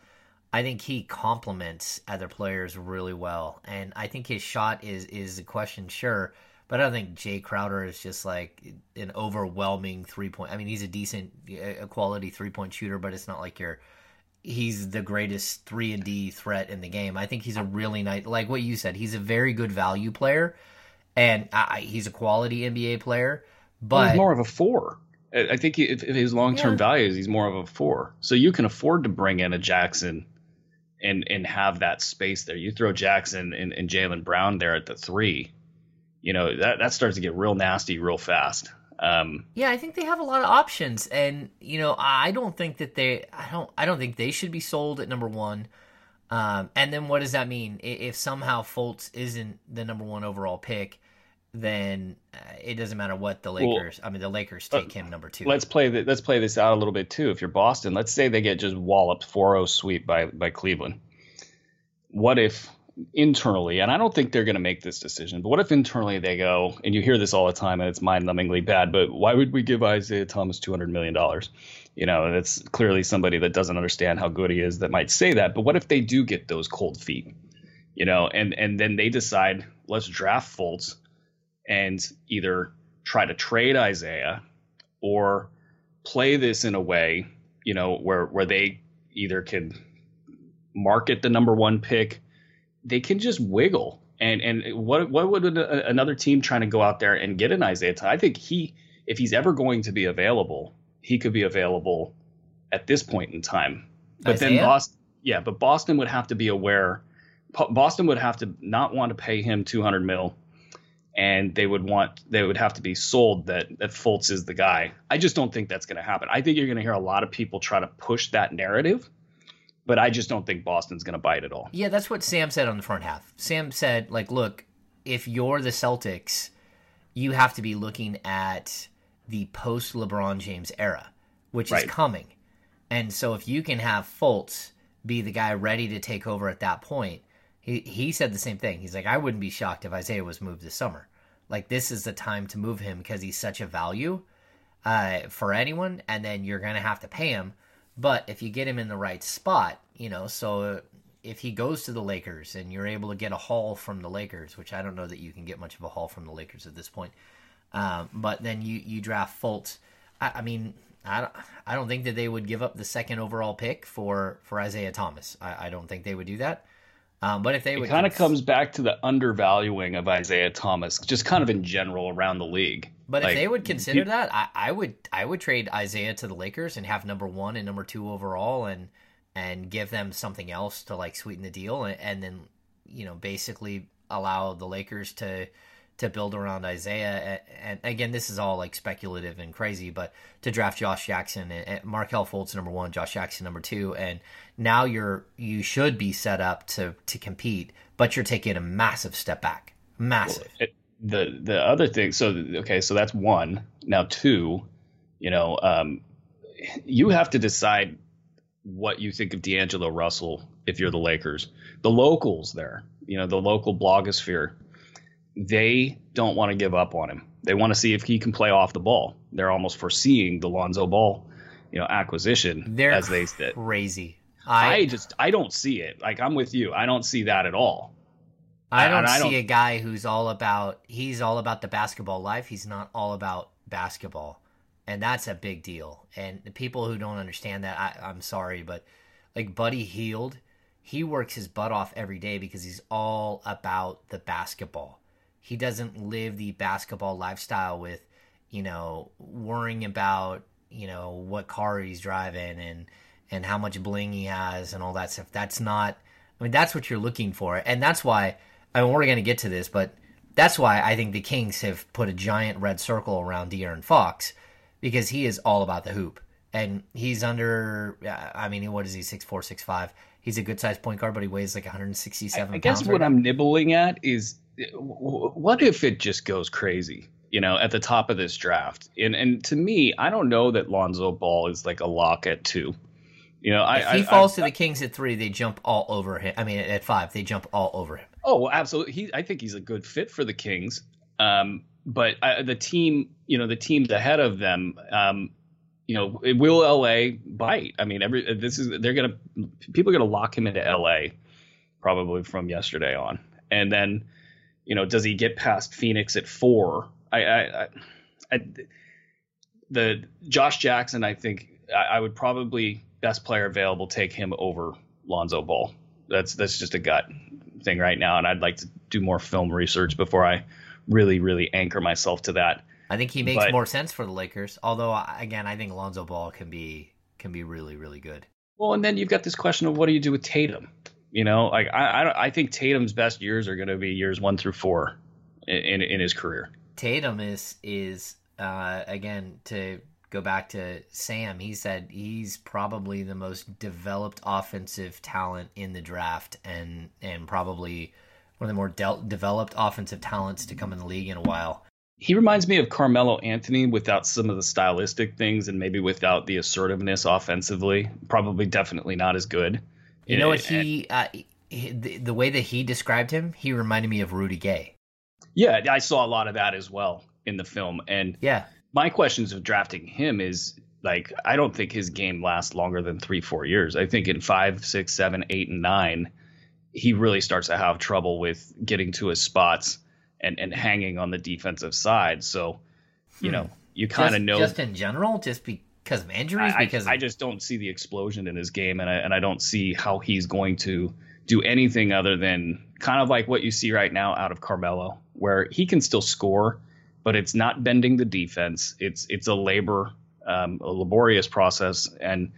I think he complements other players really well, and I think his shot is is a question, sure, but I don't think Jae Crowder is just like an overwhelming three point. I mean, he's a decent, a quality three point shooter, but it's not like you're. He's the greatest three and D threat in the game. I think he's a really nice, like what you said. He's a very good value player, and I, he's a quality NBA player. Well, But he's more of a four. I I think if, if his long term Yeah. value is he's more of a four. So you can afford to bring in a Jackson and and have that space there. You throw Jackson and, and Jalen Brown there at the three, you know, that, that starts to get real nasty real fast. Um, Yeah, I think they have a lot of options, and you know, I don't think that they, I don't, I don't think they should be sold at number one. Um, and then what does that mean? If somehow Fultz isn't the number one overall pick, then uh, it doesn't matter what the Well, Lakers. I mean, the Lakers take him number two. let's play the, let's play this out a little bit too. If you're Boston, let's say they get just walloped 4-0 sweep by by Cleveland. What if internally, and I don't think they're going to make this decision, but what if internally they go, and you hear this all the time, and it's mind-numbingly bad, but why would we give Isaiah Thomas $200 million? You know, that's clearly somebody that doesn't understand how good he is that might say that. But what if they do get those cold feet? You know, and and then they decide let's draft Fultz and either try to trade Isaiah or play this in a way, you know, where where they either can market the number one pick, they can just wiggle. And and what what would another team trying to go out there and get an Isaiah? Thomas? I think he, if he's ever going to be available, he could be available at this point in time. But then Boston, yeah, but Boston would have to be aware. Boston would have to not want to pay him two hundred mil, and they would want they would have to be sold that that Fultz is the guy. I just don't think that's going to happen. I think you're going to hear a lot of people try to push that narrative, but I just don't think Boston's going to bite at all. Yeah, that's what Sam said on the front half. Sam said, like, look, if you're the Celtics, you have to be looking at the post LeBron James era, which Right. is coming. And so if you can have Fultz be the guy ready to take over at that point, he he said the same thing. He's like, I wouldn't be shocked if Isaiah was moved this summer. Like this is the time to move him because he's such a value uh, for anyone, and then you're gonna have to pay him. But if you get him in the right spot, you know, so if he goes to the Lakers and you're able to get a haul from the Lakers, which I don't know that you can get much of a haul from the Lakers at this point, um, but then you you draft Fultz. I, I mean, I don't, I don't think that they would give up the second overall pick for for Isaiah Thomas. I, I don't think they would do that. Um, but if they It would, kind of cons- comes back to the undervaluing of Isaiah Thomas, just kind of in general around the league. But Like, if they would consider that, I, I would I would trade Isaiah to the Lakers and have number one and number two overall, and and give them something else to like sweeten the deal, and, and then you know basically allow the Lakers to to build around Isaiah. And, again, this is all like speculative and crazy, but to draft Josh Jackson and, and Markelle Fultz number one, Josh Jackson number two, and now you're you should be set up to to compete, but you're taking a massive step back, massive. it, the the other thing so okay so that's one. Now two you know um you have to decide what you think of D'Angelo Russell if you're the Lakers. The locals there you know the local blogosphere they don't want to give up on him. They want to see if he can play off the ball. They're almost foreseeing the Lonzo Ball you know acquisition They're as they said crazy. I just I don't see it like I'm with you I don't see that at all I don't I see don't- a guy who's all about he's all about the basketball life. He's not all about basketball. And that's a big deal. And the people who don't understand that, I, I'm sorry, but like Buddy Hield, he works his butt off every day because he's all about the basketball. He doesn't live the basketball lifestyle with, you know, worrying about, you know, what car he's driving and and how much bling he has and all that stuff. That's not I mean, that's what you're looking for. And that's why I mean we're gonna get to this, but that's why I think the Kings have put a giant red circle around De'Aaron Fox because he is all about the hoop. And he's under, I mean, what is he, six four, six five? He's a good sized point guard, but he weighs like 167 I guess pounds. what right. I'm nibbling at is what if it just goes crazy, you know, at the top of this draft? And and to me, I don't know that Lonzo Ball is like a lock at two. You know, I If he I- falls I- to the Kings at three, they jump all over him. I mean, at five, they jump all over him. Oh, well, absolutely. He, I think he's a good fit for the Kings. Um, but uh, the team, you know, the teams ahead of them, um, you know, it will LA bite? I mean, every this is they're gonna people are gonna lock him into LA probably from yesterday on, and then, you know, does he get past Phoenix at four? I, I, I, I the Josh Jackson, I think I, I would probably best player available take him over Lonzo Ball. That's that's just a gut thing right now, and I'd like to do more film research before I really really anchor myself to that. I think he makes But- more sense for the Lakers. Although, again, I think Lonzo Ball can be can be really, really good. Well, and then you've got this question of what do you do with Tatum? You know, like I I, don't, I think Tatum's best years are going to be years one through four in in, in his career. Tatum is is uh, again to go back to Sam. He said he's probably the most developed offensive talent in the draft, and and probably one of the more del developed offensive talents to come in the league in a while. He reminds me of Carmelo Anthony without some of the stylistic things and maybe without the assertiveness offensively. Probably definitely not as good. You know what he, uh, he the, the way that he described him, he reminded me of Rudy Gay. Yeah, I saw a lot of that as well in the film. And Yeah, my questions of drafting him is like I don't think his game lasts longer than three, four years. I think in five, six, seven, eight, and nine, he really starts to have trouble with getting to his spots and, and hanging on the defensive side. So, you know, you kind of Hmm. know just in general, just because of injuries. I, because I, I just don't see the explosion in his game, and I, and I don't see how he's going to do anything other than kind of like what you see right now out of Carmelo, where he can still score, but it's not bending the defense. It's it's a labor, um, a laborious process, and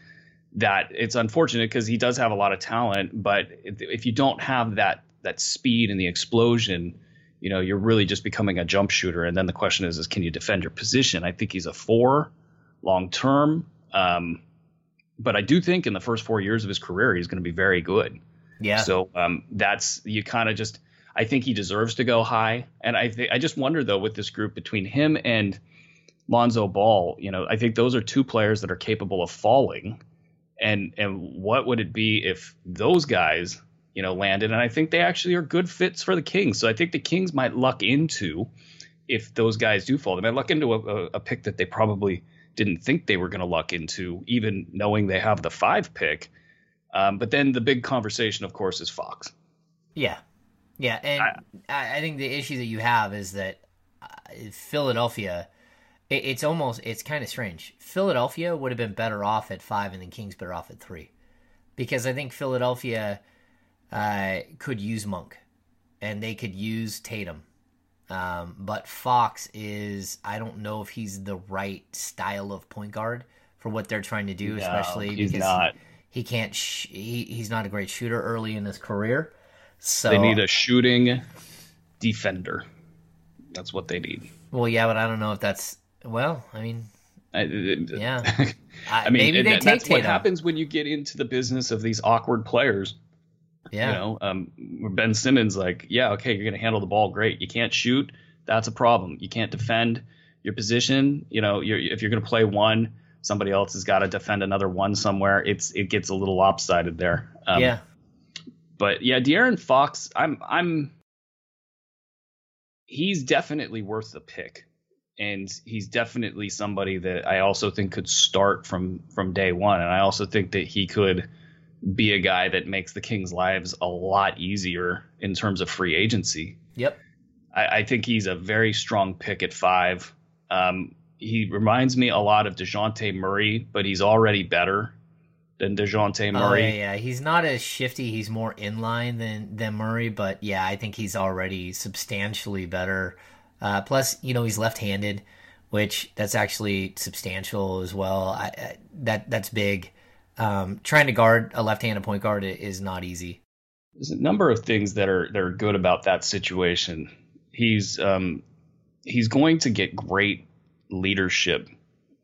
that it's unfortunate because he does have a lot of talent, but if if you don't have that that speed and the explosion, you know, you're really just becoming a jump shooter. And then the question is, is can you defend your position? I think he's a four long term. Um, but I do think in the first four years of his career, he's going to be very good. Yeah. So um, that's you kind of just. I think he deserves to go high, and I th- I just wonder though with this group between him and Lonzo Ball, you know, I think those are two players that are capable of falling, and and what would it be if those guys, you know, landed? And I think they actually are good fits for the Kings. So I think the Kings might luck into if those guys do fall, they might luck into a, a, a pick that they probably didn't think they were going to luck into, even knowing they have the five pick. Um, but then the big conversation, of course, is Fox. Yeah, yeah, and I, I think the issue that you have is that uh, Philadelphia. It, it's almost it's kind of strange. Philadelphia would have been better off at five, and the Kings better off at three, because I think Philadelphia uh, could use Monk, and they could use Tatum. Um, but Fox is I don't know if he's the right style of point guard for what they're trying to do, No, especially because not. he can't. Sh- he, he's not a great shooter early in his career. So They need a shooting defender. That's what they need. Well, yeah, but I don't know if that's well. I mean, I, yeah. (laughs) I mean, maybe they that- take that's what happens when you get into the business of these awkward players. Yeah, You know, um, Ben Simmons, like, yeah, okay, you're going to handle the ball great. You can't shoot. That's a problem. You can't defend your position. You know, you're, if you're going to play one, somebody else has got to defend another one somewhere. It's it gets a little lopsided there. Um, yeah, but yeah, De'Aaron Fox, I'm I'm he's definitely worth the pick. And he's definitely somebody that I also think could start from from day one. And I also think that he could be a guy that makes the Kings' lives a lot easier in terms of free agency. yep, I, I think he's a very strong pick at five. Um, he reminds me a lot of Dejounte Murray, but he's already better than Dejounte oh, Murray. yeah, yeah. He's not as shifty. He's more in line than than Murray, but yeah, I think he's already substantially better. Uh, plus, you know, he's left-handed, which that's actually substantial as well. I, I, that that's big. Um, trying to guard a left-handed point guard is not easy. there's a number of things that are that are good about that situation. He's um, he's going to get great leadership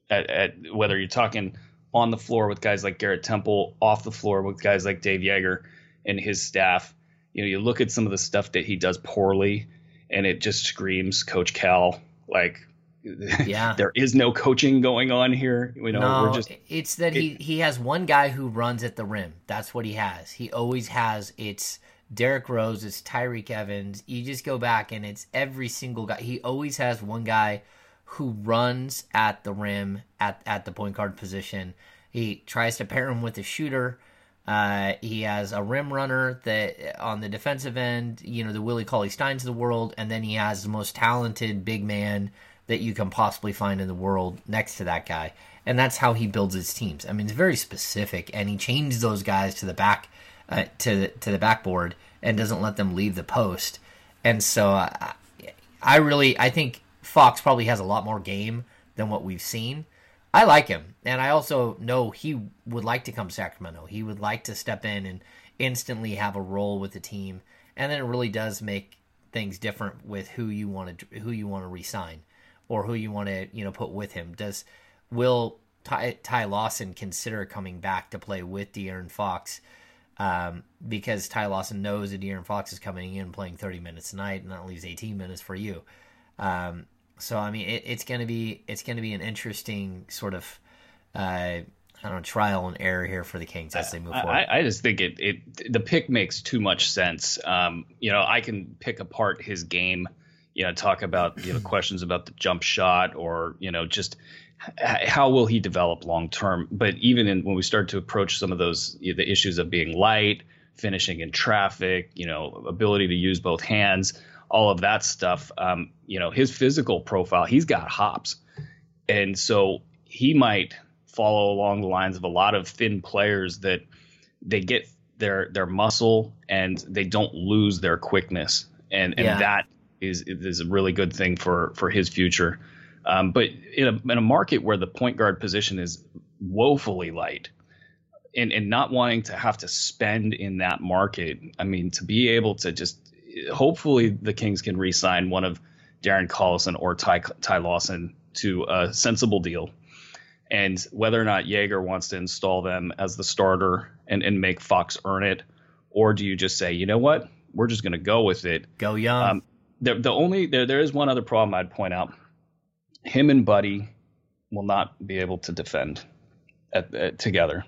at, at whether you're talking on the floor with guys like Garrett Temple, off the floor with guys like Dave Joerger and his staff. You know, you look at some of the stuff that he does poorly, and it just screams Coach Cal. Like, (laughs) Yeah. there is no coaching going on here. You know, no, we're just it's that he he has one guy who runs at the rim. That's what he has. He always has. It's Derrick Rose. It's Tyreke Evans. You just go back and it's every single guy. He always has one guy who runs at the rim at at the point guard position. He tries to pair him with a shooter. Uh, he has a rim runner that on the defensive end, you know, the Willie Cauley Steins of the world, and then he has the most talented big man that you can possibly find in the world next to that guy. And that's how he builds his teams. I mean, it's very specific, and he changes those guys to the back, uh, to the, to the backboard, and doesn't let them leave the post. And so, uh, I really, I think Fox probably has a lot more game than what we've seen. I like him, and I also know he would like to come to Sacramento. He would like to step in and instantly have a role with the team, and then it really does make things different with who you want to who you want to resign or who you want to you know put with him. Does will Ty, Ty Lawson consider coming back to play with De'Aaron Fox? Um, because Ty Lawson knows that De'Aaron Fox is coming in playing 30 minutes a night, and that leaves 18 minutes for you. Um, so I mean, it, it's gonna be it's gonna be an interesting sort of uh, I don't know trial and error here for the Kings as they move forward. I, I just think it, it the pick makes too much sense. Um, you know, I can pick apart his game. You know, talk about you know (clears throat) questions about the jump shot or you know just h- how will he develop long term. But even in, when we start to approach some of those you know, the issues of being light, finishing in traffic, you know, ability to use both hands, all of that stuff. Um, you know, his physical profile, he's got hops, and so he might follow along the lines of a lot of thin players that they get their their muscle and they don't lose their quickness and and Yeah. that is is a really good thing for for his future um, but in a in a market where the point guard position is woefully light and and not wanting to have to spend in that market i mean to be able to just hopefully the Kings can re-sign one of Darren Collison or Ty, Ty Lawson to a sensible deal. And whether or not Joerger wants to install them as the starter and, and make Fox earn it, or do you just say, you know what, we're just going to go with it? Go young. Um, the, the only there there is one other problem I'd point out. Him and Buddy will not be able to defend at, at together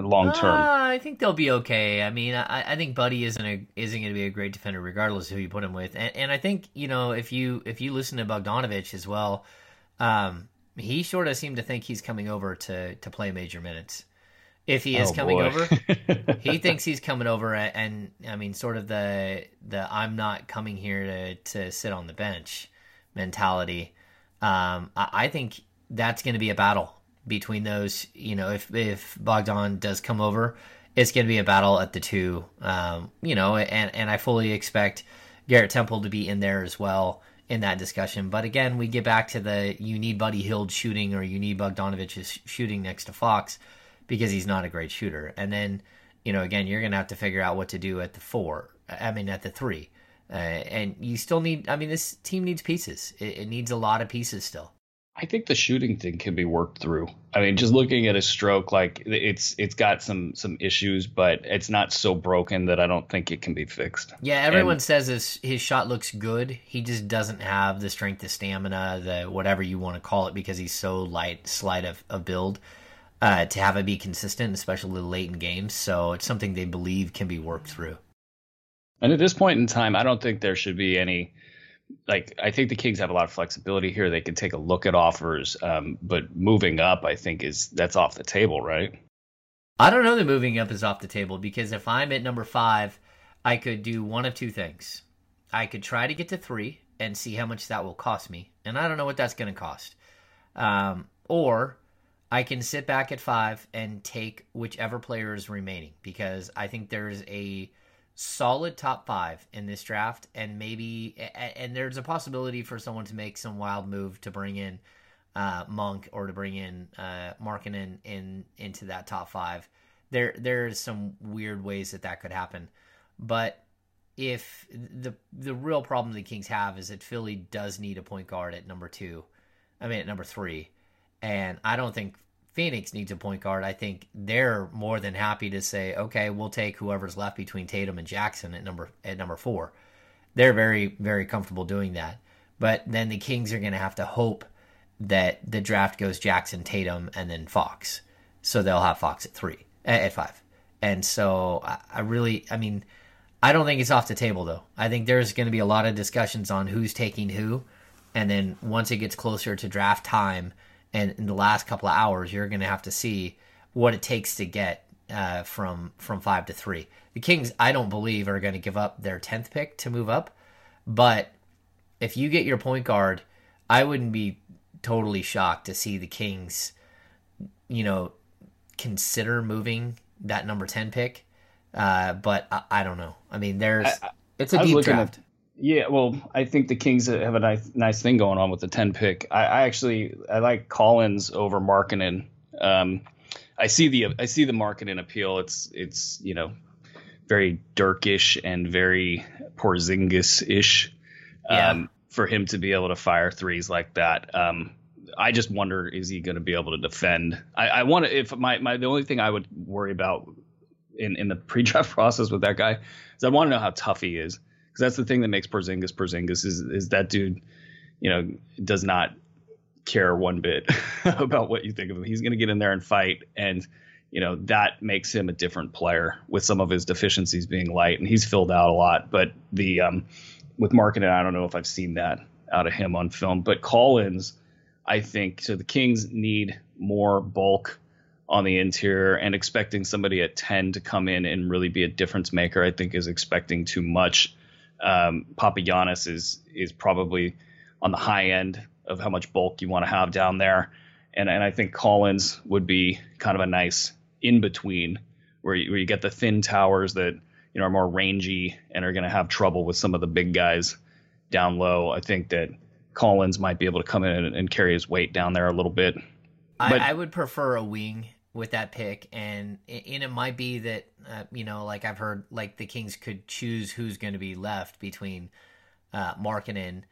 long term. Uh, I think they'll be okay. I mean, I, I think Buddy isn't a, isn't going to be a great defender regardless of who you put him with. And, and I think you know if you if you listen to Bogdanovich as well, um, he sort of seemed to think he's coming over to to play major minutes. If he is Oh, coming boy. over, (laughs) he thinks he's coming over, and, and I mean, sort of the the I'm not coming here to to sit on the bench mentality. Um, I, I think that's going to be a battle between those. You know, if if Bogdan does come over, it's going to be a battle at the two. Um, you know, and and I fully expect Garrett Temple to be in there as well in that discussion. But again, we get back to the you need Buddy Hield shooting or you need Bogdanovich's shooting next to Fox because he's not a great shooter. And then, you know, again, you're going to have to figure out what to do at the four. I mean, at the three. Uh, and you still need, I mean, this team needs pieces. It, it needs a lot of pieces still. I think the shooting thing can be worked through. I mean, just looking at his stroke, like it's it's got some some issues, but it's not so broken that I don't think it can be fixed. Yeah, everyone And- says his his shot looks good. He just doesn't have the strength, the stamina, the whatever you want to call it, because he's so light, slight of, of build uh, to have it be consistent, especially late in games. So it's something they believe can be worked through. And at this point in time, I don't think there should be any. Like, I think the Kings have a lot of flexibility here. They can take a look at offers, um, but moving up, I think is that's off the table, right? I don't know that moving up is off the table because if I'm at number five, I could do one of two things. I could try to get to three and see how much that will cost me, and I don't know what that's going to cost. Um, or I can sit back at five and take whichever player is remaining because I think there's a solid top five in this draft, and maybe and there's a possibility for someone to make some wild move to bring in uh, Monk or to bring in uh, Markkanen in into that top five. There there's some weird ways that that could happen, but if the the real problem the Kings have is that Philly does need a point guard at number two, I mean at number three, and I don't think Phoenix needs a point guard. I think they're more than happy to say, okay, we'll take whoever's left between Tatum and Jackson at number at number four. They're very very comfortable doing that. But then the Kings are going to have to hope that the draft goes Jackson, Tatum, and then Fox. So they'll have Fox at three, at five. And so I really, I mean, I don't think it's off the table though. I think there's going to be a lot of discussions on who's taking who, and then once it gets closer to draft time, and in the last couple of hours, you're going to have to see what it takes to get uh, from from five to three. The Kings, I don't believe, are going to give up their tenth pick to move up, but if you get your point guard, I wouldn't be totally shocked to see the Kings, you know, consider moving that number ten pick. Uh, but I, I don't know. I mean, there's it's a I was deep draft. at- Yeah, well, I think the Kings have a nice nice thing going on with the ten pick. I, I actually I like Collins over Markkanen. Um, I see the I see the Markkanen appeal. It's it's you know very Dirkish and very Porzingis ish. Yeah. Um, for him to be able to fire threes like that. Um, I just wonder is he going to be able to defend? I, I want to if my, my the only thing I would worry about in in the (laughs) pre-draft process with that guy is I want to know how tough he is because that's the thing that makes Porzingis Porzingis is is that dude, you know, does not care one bit (laughs) about what you think of him. He's going to get in there and fight and you know that makes him a different player with some of his deficiencies being light and he's filled out a lot but the um with Markkanen I don't know if I've seen that out of him on film but Collins I think so the Kings need more bulk on the interior and expecting somebody at 10 to come in and really be a difference maker I think is expecting too much um Papagiannis is is probably on the high end of how much bulk you want to have down there and and I think Collins would be kind of a nice in between where you, where you get the thin towers that you know are more rangy and are going to have trouble with some of the big guys down low. I think that Collins might be able to come in and, and carry his weight down there a little bit. I, But- I would prefer a wing with that pick, and and it might be that uh, you know, like I've heard, like the Kings could choose who's going to be left between uh, Markkanen,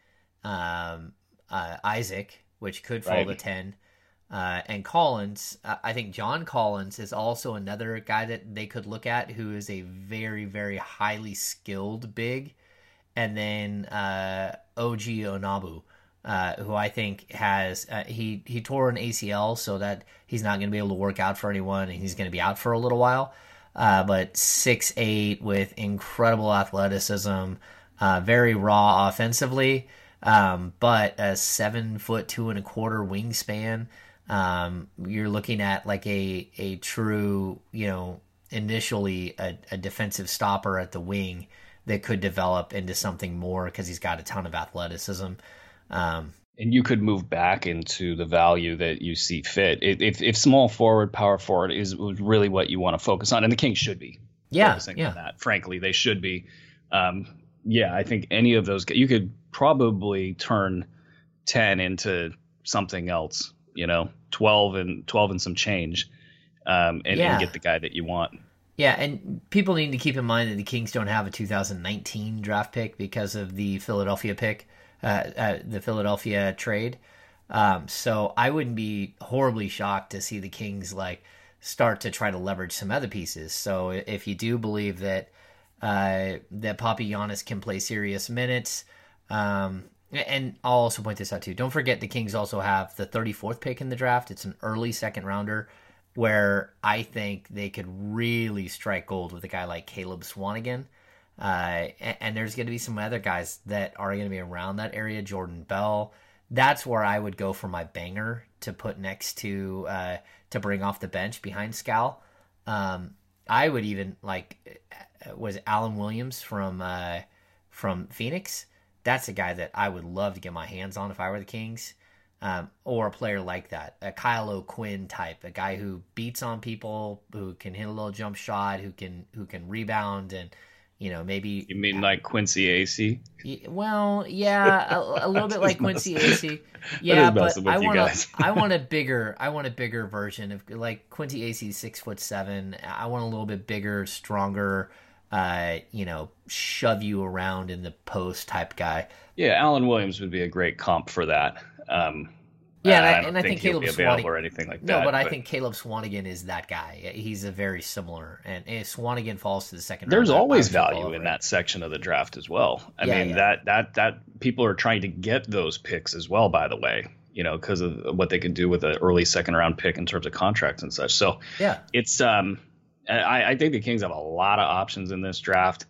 um, uh, Isaac, which could fall Right. to ten, uh, and Collins. Uh, I think John Collins is also another guy that they could look at, who is a very very highly skilled big, and then uh, OG Anunoby uh, who I think has uh, he he tore an ACL, so that he's not going to be able to work out for anyone, and he's going to be out for a little while. Uh, but six eight with incredible athleticism, uh, very raw offensively, um, but a seven foot two and a quarter wingspan. Um, you're looking at like a a true you know initially a, a defensive stopper at the wing that could develop into something more because he's got a ton of athleticism. Um, and you could move back into the value that you see fit. If, if, small forward, power forward is really what you want to focus on, and the Kings should be yeah, focusing yeah, on that. Frankly, they should be. Um, yeah, I think any of those you could probably turn ten into something else. You know, twelve and twelve and some change, um, and, Yeah. and get the guy that you want. yeah. And people need to keep in mind that the Kings don't have a 2019 draft pick because of the Philadelphia pick, uh, the Philadelphia trade. Um, so I wouldn't be horribly shocked to see the Kings like start to try to leverage some other pieces. So if you do believe that uh, that Papagiannis can play serious minutes, um, and I'll also point this out too. Don't forget the Kings also have the 34th pick in the draft. It's an early second rounder where I think they could really strike gold with a guy like Caleb Swanigan. Uh, and, and there's going to be some other guys that are going to be around that area. Jordan Bell. That's where I would go for my banger to put next to uh, to bring off the bench behind Skal. Um, I would even like uh, was Alan Williams from uh, from Phoenix. That's a guy that I would love to get my hands on if I were the Kings, um, or a player like that, a Kyle O'Quinn type, a guy who beats on people, who can hit a little jump shot, who can who can rebound, and you know maybe You mean like Quincy Acy? Well, yeah, a, a little bit like Quincy (laughs) Acy. Yeah, but I want guys. a, I want a (laughs) bigger, I want a bigger version of like Quincy Acy, six foot seven. I want a little bit bigger, stronger. Uh, you know, shove you around in the post type guy. Yeah, Alan Williams would be a great comp for that. Um, Yeah, and I- and I think he'll Caleb Swanigan- or anything like No, that. but I think Caleb Swanigan is that guy. He's a very similar, and if Swanigan falls to the second, there's round, always would jump all value in that section of the draft as well. I Yeah, mean yeah. that that that people are trying to get those picks as well. By the way, you know because of what they can do with an early second round pick in terms of contracts and such. So Yeah, it's um I, I think the Kings have a lot of options in this draft.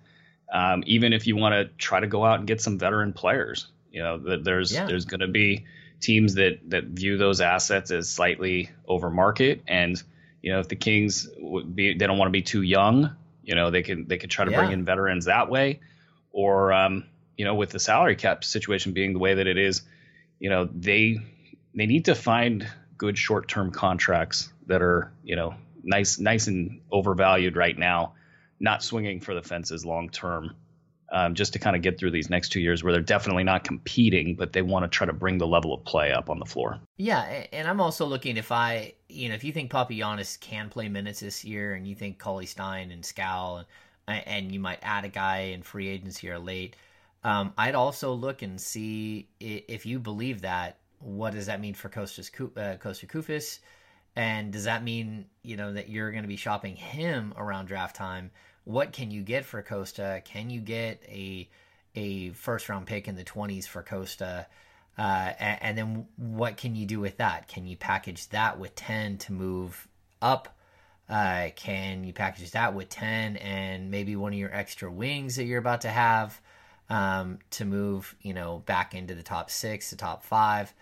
Um, even if you want to try to go out and get some veteran players, you know, there's Yeah. there's going to be teams that that view those assets as slightly over market, and you know, if the Kings would be they don't want to be too young, you know, they can they could try to bring in veterans that way, or um, you know, with the salary cap situation being the way that it is, you know, they they need to find good short term contracts that are you know nice nice and overvalued right now, not swinging for the fences long term. Um, just to kind of get through these next two years where they're definitely not competing, but they want to try to bring the level of play up on the floor. Yeah, and I'm also looking if I, you know, if you think Papagiannis can play minutes this year, and you think Cauley-Stein and Skal, and, and you might add a guy in free agency or late, um, I'd also look and see if you believe that. What does that mean for Kostas Ku- uh, Kosta Koufos? And does that mean you know that you're going to be shopping him around draft time? What can you get for Kosta? Can you get a a first round pick in the 20s for Kosta? Uh, and, and then what can you do with that? Can you package that with 10 to move up? Uh, can you package that with 10 and maybe one of your extra wings that you're about to have um, to move, you know, back into the top six, the top five?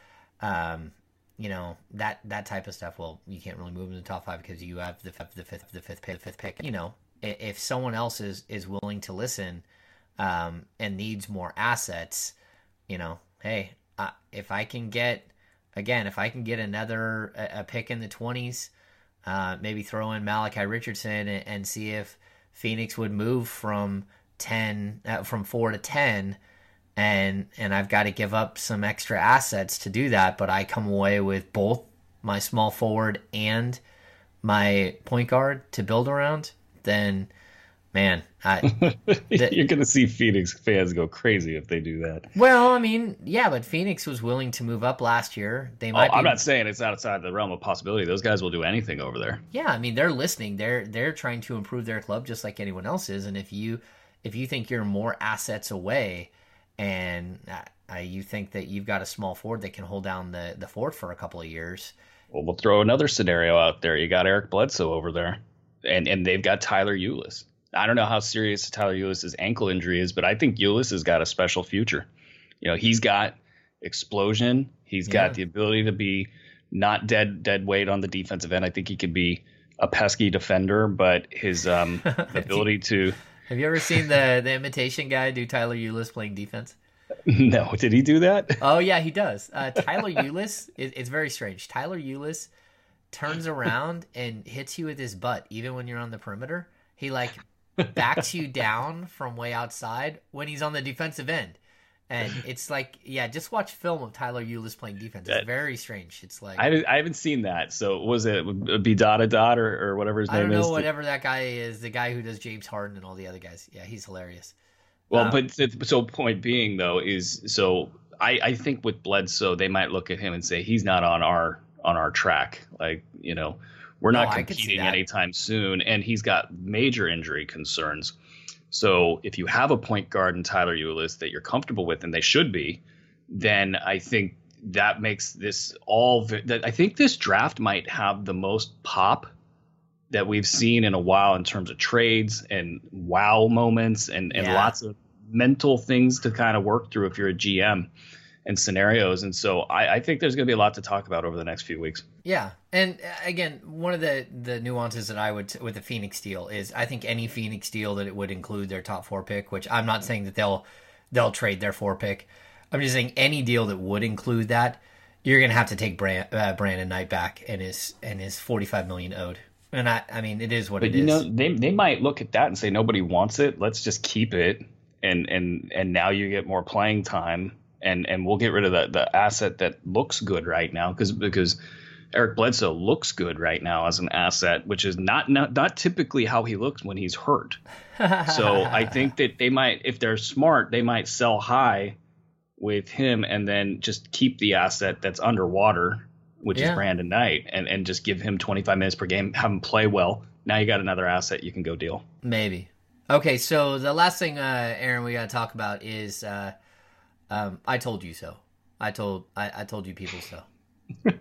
Um, you know that that type of stuff. Well, you can't really move in the top five because you have the fifth, the fifth, the fifth, the fifth pick. You know, if someone else is is willing to listen um, and needs more assets, you know, hey, if I can get again, if I can get another a, a pick in the twenties, uh, maybe throw in Malachi Richardson and, and see if Phoenix would move from ten uh, from four to ten, and and I've got to give up some extra assets to do that, but I come away with both my small forward and my point guard to build around, then man, I (laughs) (laughs) You're going to see Phoenix fans go crazy if they do that. well, I mean, yeah, but Phoenix was willing to move up last year. They Oh, might. I'm be, not saying it's outside the realm of possibility. Those guys will do anything over there. Yeah, I mean, they're listening. They're they're trying to improve their club just like anyone else is. And if you if you think you're more assets away, and uh, uh, you think that you've got a small forward that can hold down the the fort for a couple of years, Well, we'll throw another scenario out there. You got Eric Bledsoe over there, and and they've got Tyler Ulis. I don't know how serious Tyler Ulis's ankle injury is, but I think Ulis has got a special future. You know, he's got explosion. He's Yeah. got the ability to be not dead dead weight on the defensive end. I think he could be a pesky defender, but his um, (laughs) ability to have you ever seen the the imitation guy do Tyler Ulis playing defense? (laughs) no, did he do that? Oh yeah, he does. Uh, Tyler Ulis, it, it's very strange. Tyler Ulis turns (laughs) around and hits you with his butt, even when you're on the perimeter. He like (laughs) backs you down from way outside when he's on the defensive end, and (laughs) it's like, yeah, just watch film of Tyler Ulis playing defense. It's very strange. It's like I, haven't- I haven't seen that. So was it be dot a dot or, or whatever his I name don't know is? whatever that guy is, the guy who does James Harden and all the other guys. Yeah, he's hilarious. Well, Um, but so point being though is so I, I think with Bledsoe they might look at him and say he's not on our on our track. Like you know we're not see competing anytime soon, and he's got major injury concerns. So if you have a point guard in Tyler Ulis that you're comfortable with, and they should be, then I think that makes this all. That I think this draft might have the most pop that we've seen in a while in terms of trades and wow moments and, and Yeah. lots of mental things to kind of work through if you're a GM and scenarios. And so I, I think there's going to be a lot to talk about over the next few weeks. Yeah, and uh, again, one of the the nuances that I would with the Phoenix deal is I think any Phoenix deal that it would include their top four pick, which I'm not saying that they'll they'll trade their four pick. I'm just saying any deal that would include that, you're gonna have to take Brand, uh, Brandon Knight back and his and his 45 million owed. And I I mean it is what it is. But it you is. know, they they might look at that and say nobody wants it. Let's just keep it, and and and now you get more playing time, and and we'll get rid of the the asset that looks good right now because because Eric Bledsoe looks good right now as an asset, which is not not not typically how he looks when he's hurt. so I (laughs) think that they might, if they're smart, they might sell high with him and then just keep the asset that's underwater, which Yeah. is Brandon Knight, and, and just give him 25 minutes per game, have him play well. Now you got another asset you can go deal. Maybe. Okay, so the last thing, uh, Aaron, we got to talk about is uh, um, I told you so. I told I, I told you people so. (laughs)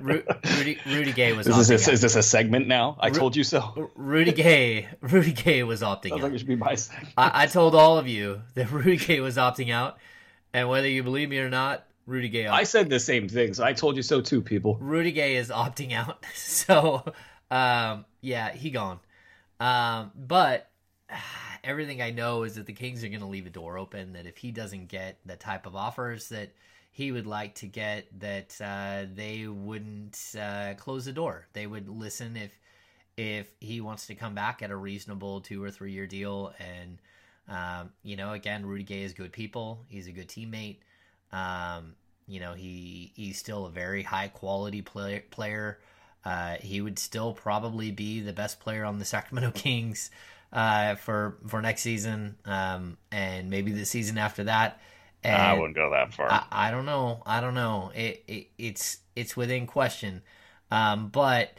Ru- Rudy Rudy Gay was Is opting this, out. is this a segment now? I told you so. Rudy Gay Rudy Gay was opting Sounds out. like it should be my segment. I, I told all of you that (laughs) Rudy Gay was opting out, and whether you believe me or not, Rudy Gay. I said the same things. so I told you so too, people. Rudy Gay is opting out. (laughs) So, um, yeah, he gone. Um, but everything I know is that the Kings are going to leave a door open. That if he doesn't get the type of offers that he would like to get, that uh, they wouldn't uh, close the door. They would listen if if he wants to come back at a reasonable two or three year deal. And um, you know, again, Rudy Gay is good people. He's a good teammate. Um, you know, he he's still a very high quality play, player. Uh, he would still probably be the best player on the Sacramento (laughs) Kings uh, for for next season, um, and maybe the season after that. And I wouldn't go that far. I, I don't know. I don't know. It, it it's it's within question, um, but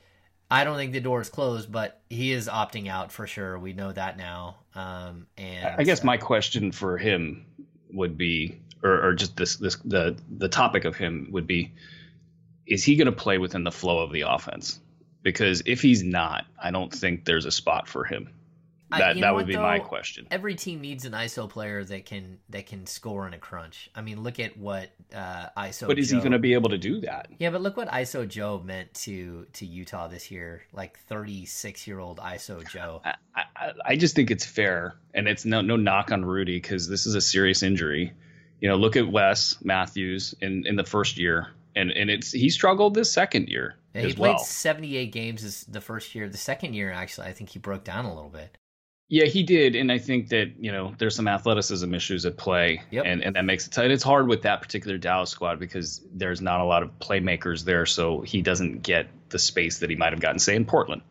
I don't think the door is closed. But he is opting out for sure. We know that now. Um, and I guess my question for him would be, or, or just this, this, the, the topic of him would be, is he going to play within the flow of the offense? Because if he's not, I don't think there's a spot for him. That that would be my question. every team needs an ISO player that can that can score in a crunch. I mean, look at what uh, ISO. But is he going to be able to do that? Yeah, but look what ISO Joe meant to to Utah this year. Like thirty six year old ISO Joe. I, I, I just think it's fair, and it's no no knock on Rudy because this is a serious injury. You know, look at Wes Matthews in in the first year, and and it's he struggled this second year Yeah, he played well. seventy eight games the first year. The second year, actually, I think he broke down a little bit. Yeah, he did, and I think that you know there's some athleticism issues at play, Yep. and and that makes it tight. It's hard with that particular Dallas squad because there's not a lot of playmakers there, so he doesn't get the space that he might have gotten, say, in Portland.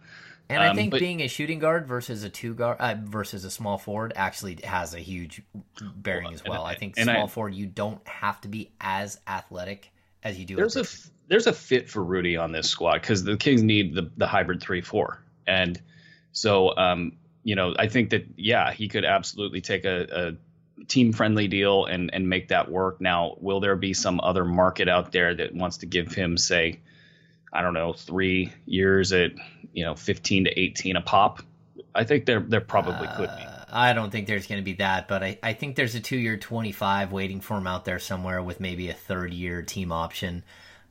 And I Um, think but- being a shooting guard versus a two guard uh, versus a small forward actually has a huge bearing as well. I- I think and I- small forward you don't have to be as athletic as you do. There's a there's a fit for Rudy on this squad because the Kings need the the hybrid three four, and so um you know I think that yeah he could absolutely take a, a team friendly deal and and make that work. Now, will there be some other market out there that wants to give him say I don't know three years at you know 15 to 18 a pop? I think there there probably could be. Uh, I don't think there's going to be that, but I, I think there's a two year 25 waiting for him out there somewhere with maybe a third year team option.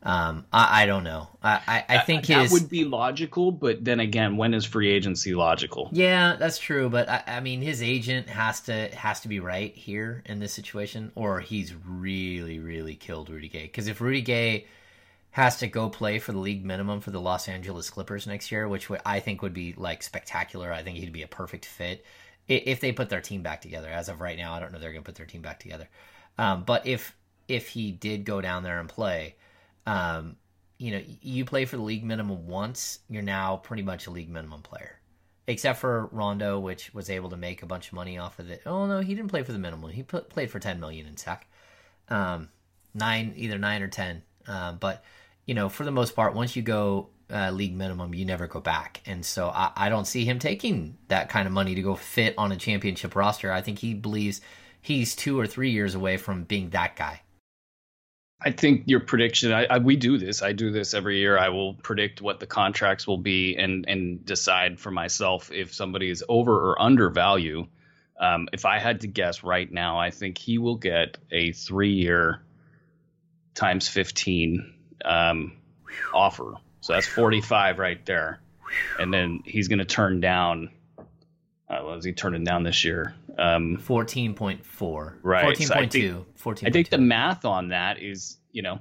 Um, I, I don't know. I, I, I think that his. would be logical, but then again, when is free agency logical? Yeah, that's true, but I, I mean, his agent has to has to be right here in this situation, or he's really, really killed Rudy Gay. Because if Rudy Gay has to go play for the league minimum for the Los Angeles Clippers next year, which would, I think would be like spectacular. I think he'd be a perfect fit if they put their team back together. As of right now, I don't know they're going to put their team back together. Um, but if if he did go down there and play, um, you know, you play for the league minimum once, you're now pretty much a league minimum player except for Rondo, which was able to make a bunch of money off of it. Oh no, he didn't play for the minimum. He put, played for ten million in SAC, um, nine either nine or ten. Um, but you know, for the most part, once you go uh, league minimum, you never go back. And so I, I don't see him taking that kind of money to go fit on a championship roster. I think he believes he's two or three years away from being that guy. I think your prediction. I, I we do this. I do this every year. I will predict what the contracts will be and and decide for myself if somebody is over or under value. Um, if I had to guess right now, I think he will get a three year times fifteen um, offer. So that's forty five right there, and then he's going to turn down. Uh, what is he turning down this year? Um, 14.4. Right, so I 14.2. think- 14.2. I think the math on that is, you know,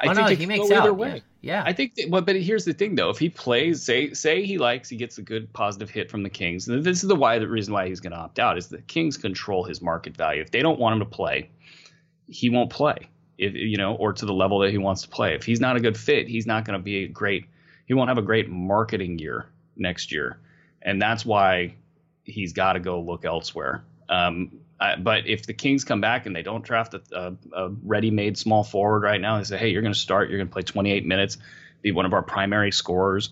I oh, think no, he makes go either out. way. Yeah. yeah. I think, that, well, but here's the thing though: if he plays, say, say he likes, he gets a good positive hit from the Kings. And this is the why the reason why he's going to opt out is the Kings control his market value. If they don't want him to play, he won't play. If you know, or to the level that he wants to play. If he's not a good fit, he's not going to be a great. He won't have a great marketing year next year, and that's why he's got to go look elsewhere. Um, I, but if the Kings come back and they don't draft a, a, a ready-made small forward right now, they say, "Hey, you're going to start. You're going to play 28 minutes, be one of our primary scorers.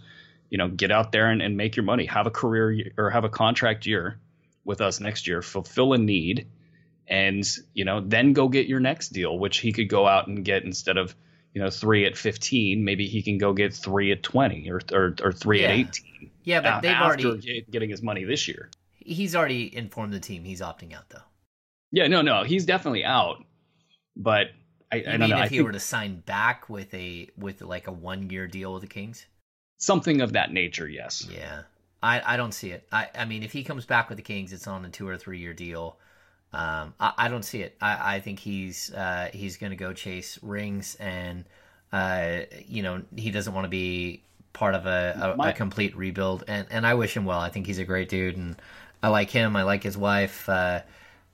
You know, get out there and, and make your money. Have a career year, or have a contract year with us next year. Fulfill a need, and you know, then go get your next deal, which he could go out and get instead of you know three at 15, maybe he can go get three at 20 or or, or three at 18. yeah, but they've after already get- getting his money this year. He's already informed the team he's opting out though. Yeah, no, no, he's definitely out. But I, I don't mean know. if I he think were to sign back with a with like a one year deal with the Kings? something of that nature. Yes. Yeah. I, I don't see it. I, I mean if he comes back with the Kings it's on a two or three year deal. Um I, I don't see it. I, I think he's uh he's gonna go chase rings and uh you know, he doesn't want to be part of a, a, My- a complete rebuild and, and I wish him well. I think he's a great dude and I like him, I like his wife. Uh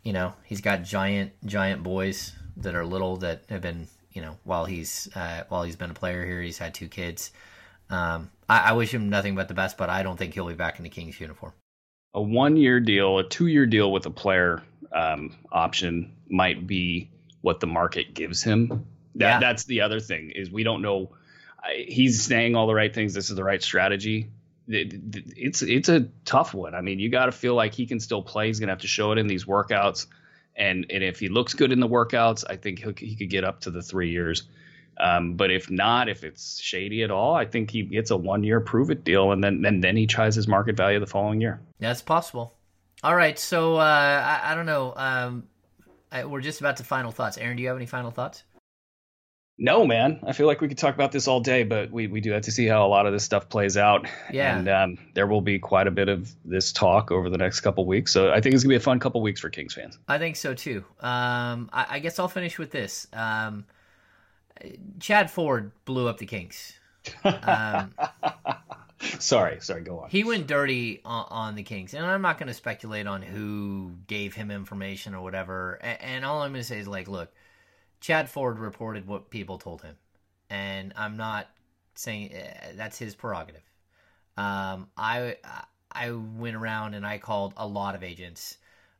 you know, he's got giant giant boys that are little that have been you know while he's uh, while he's been a player here, he's had two kids. Um, I, I wish him nothing but the best, but I don't think he'll be back in the Kings uniform. A one-year deal, a two-year deal with a player um, option might be what the market gives him. That, Yeah. That's the other thing is we don't know. I, he's saying all the right things. This is the right strategy. It- it- It's it's a tough one. I mean, you got to feel like he can still play. He's gonna have to show it in these workouts, and and if he looks good in the workouts, I think he he could get up to the three years. Um, but if not, if it's shady at all, I think he gets a one year prove it deal, and then then then he tries his market value the following year. That's possible. All right, so uh, I, I don't know. Um, I, we're just about to final thoughts. Aaron, do you have any final thoughts? No, man. I feel like we could talk about this all day, but we, we do have to see how a lot of this stuff plays out. Yeah. And um, there will be quite a bit of this talk over the next couple weeks. So I think it's going to be a fun couple weeks for Kings fans. I think so too. Um, I, I guess I'll finish with this. Um, Chad Ford blew up the Kings. Um, (laughs) sorry, sorry. Go on. He went dirty on, on the Kings, and I'm not going to speculate on who gave him information or whatever. And, and all I'm going to say is, like, look, Chad Ford reported what people told him, and I'm not saying uh, that's his prerogative. Um, I I went around and I called a lot of agents.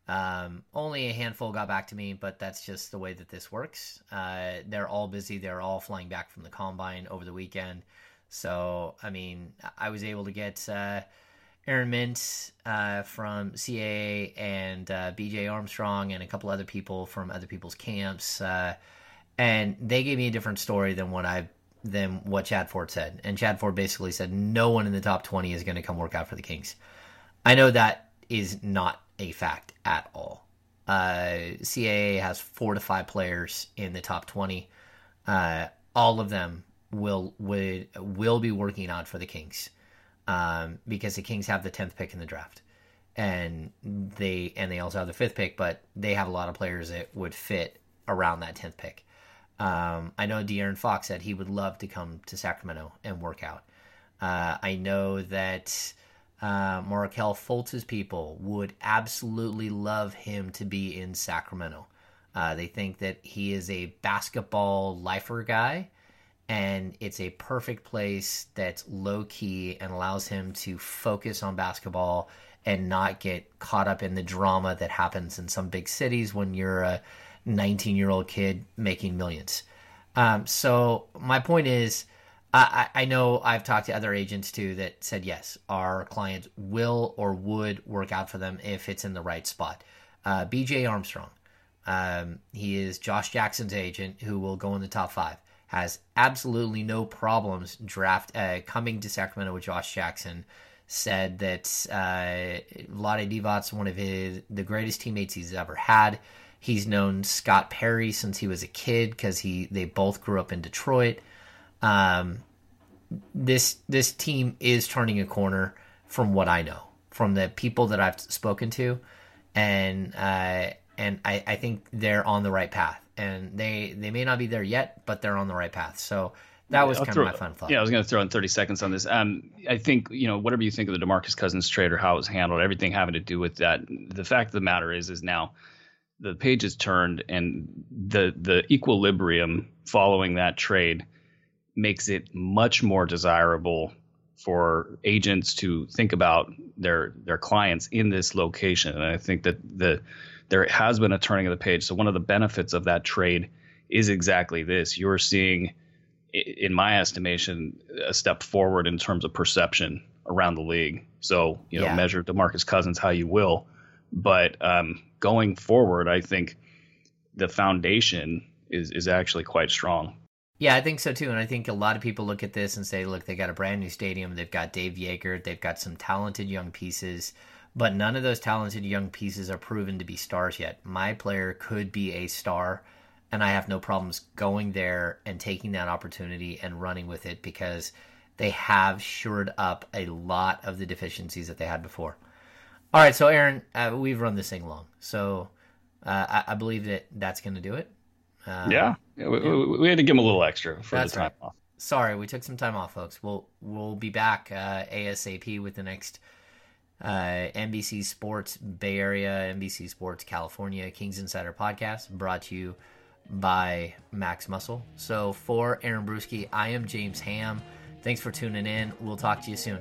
Um, only a handful got back to me, but that's just the way that this works. Uh, they're all busy. They're all flying back from the combine over the weekend. So, I mean, I was able to get uh, Aaron Mintz uh, from CAA and uh, BJ Armstrong and a couple other people from other people's camps, uh, and they gave me a different story than what I than what Chad Ford said. And Chad Ford basically said no one in the top twenty is going to come work out for the Kings. I know that is not a fact at all. Uh, CAA has four to five players in the top twenty. Uh, all of them will would will be working out for the Kings um, because the Kings have the tenth pick in the draft, and they and they also have the fifth pick, but they have a lot of players that would fit around that tenth pick. Um, I know De'Aaron Fox said he would love to come to Sacramento and work out. Uh, I know that uh, Markelle Fultz's people would absolutely love him to be in Sacramento. Uh, they think that he is a basketball lifer guy and it's a perfect place that's low key and allows him to focus on basketball and not get caught up in the drama that happens in some big cities when you're a 19 year old kid making millions. Um, so my point is, I, I know I've talked to other agents too that said yes, our clients will or would work out for them if it's in the right spot. Uh, BJ Armstrong, um, he is Josh Jackson's agent who will go in the top five has absolutely no problems draft uh, coming to Sacramento with Josh Jackson. Said that uh, Vlade Divac's one of his the greatest teammates he's ever had. He's known Scott Perry since he was a kid because he they both grew up in Detroit. Um, this this team is turning a corner from what I know from the people that I've spoken to, and uh, and I, I think they're on the right path and they they may not be there yet, but they're on the right path. So that was I'll kind throw, of my fun thought. Yeah, I was going to throw in 30 seconds on this. Um, I think you know whatever you think of the Demarcus Cousins trade or how it was handled, everything having to do with that. The fact of the matter is, is now the page is turned, and the the equilibrium following that trade makes it much more desirable for agents to think about their their clients in this location. And I think that the there has been a turning of the page. So one of the benefits of that trade is exactly this. You're seeing, in my estimation, a step forward in terms of perception around the league. So you know, Yeah. measure Demarcus Cousins how you will, but um, going forward, I think the foundation is is actually quite strong. Yeah, I think so too. And I think a lot of people look at this and say, look, they got a brand new stadium. They've got Dave Joerger. They've got some talented young pieces, but none of those talented young pieces are proven to be stars yet. My player could be a star, and I have no problems going there and taking that opportunity and running with it because they have shored up a lot of the deficiencies that they had before. All right, so Aaron, uh, we've run this thing long. So uh, I, I believe that that's going to do it. Uh, yeah, we, we- we had to give him a little extra for That's the time right. off. sorry, we took some time off, folks. We'll we'll be back uh, ASAP with the next uh, NBC Sports Bay Area, NBC Sports California Kings Insider podcast, brought to you by Max Muscle. So for Aaron Bruski, I am James Ham. Thanks for tuning in. We'll talk to you soon.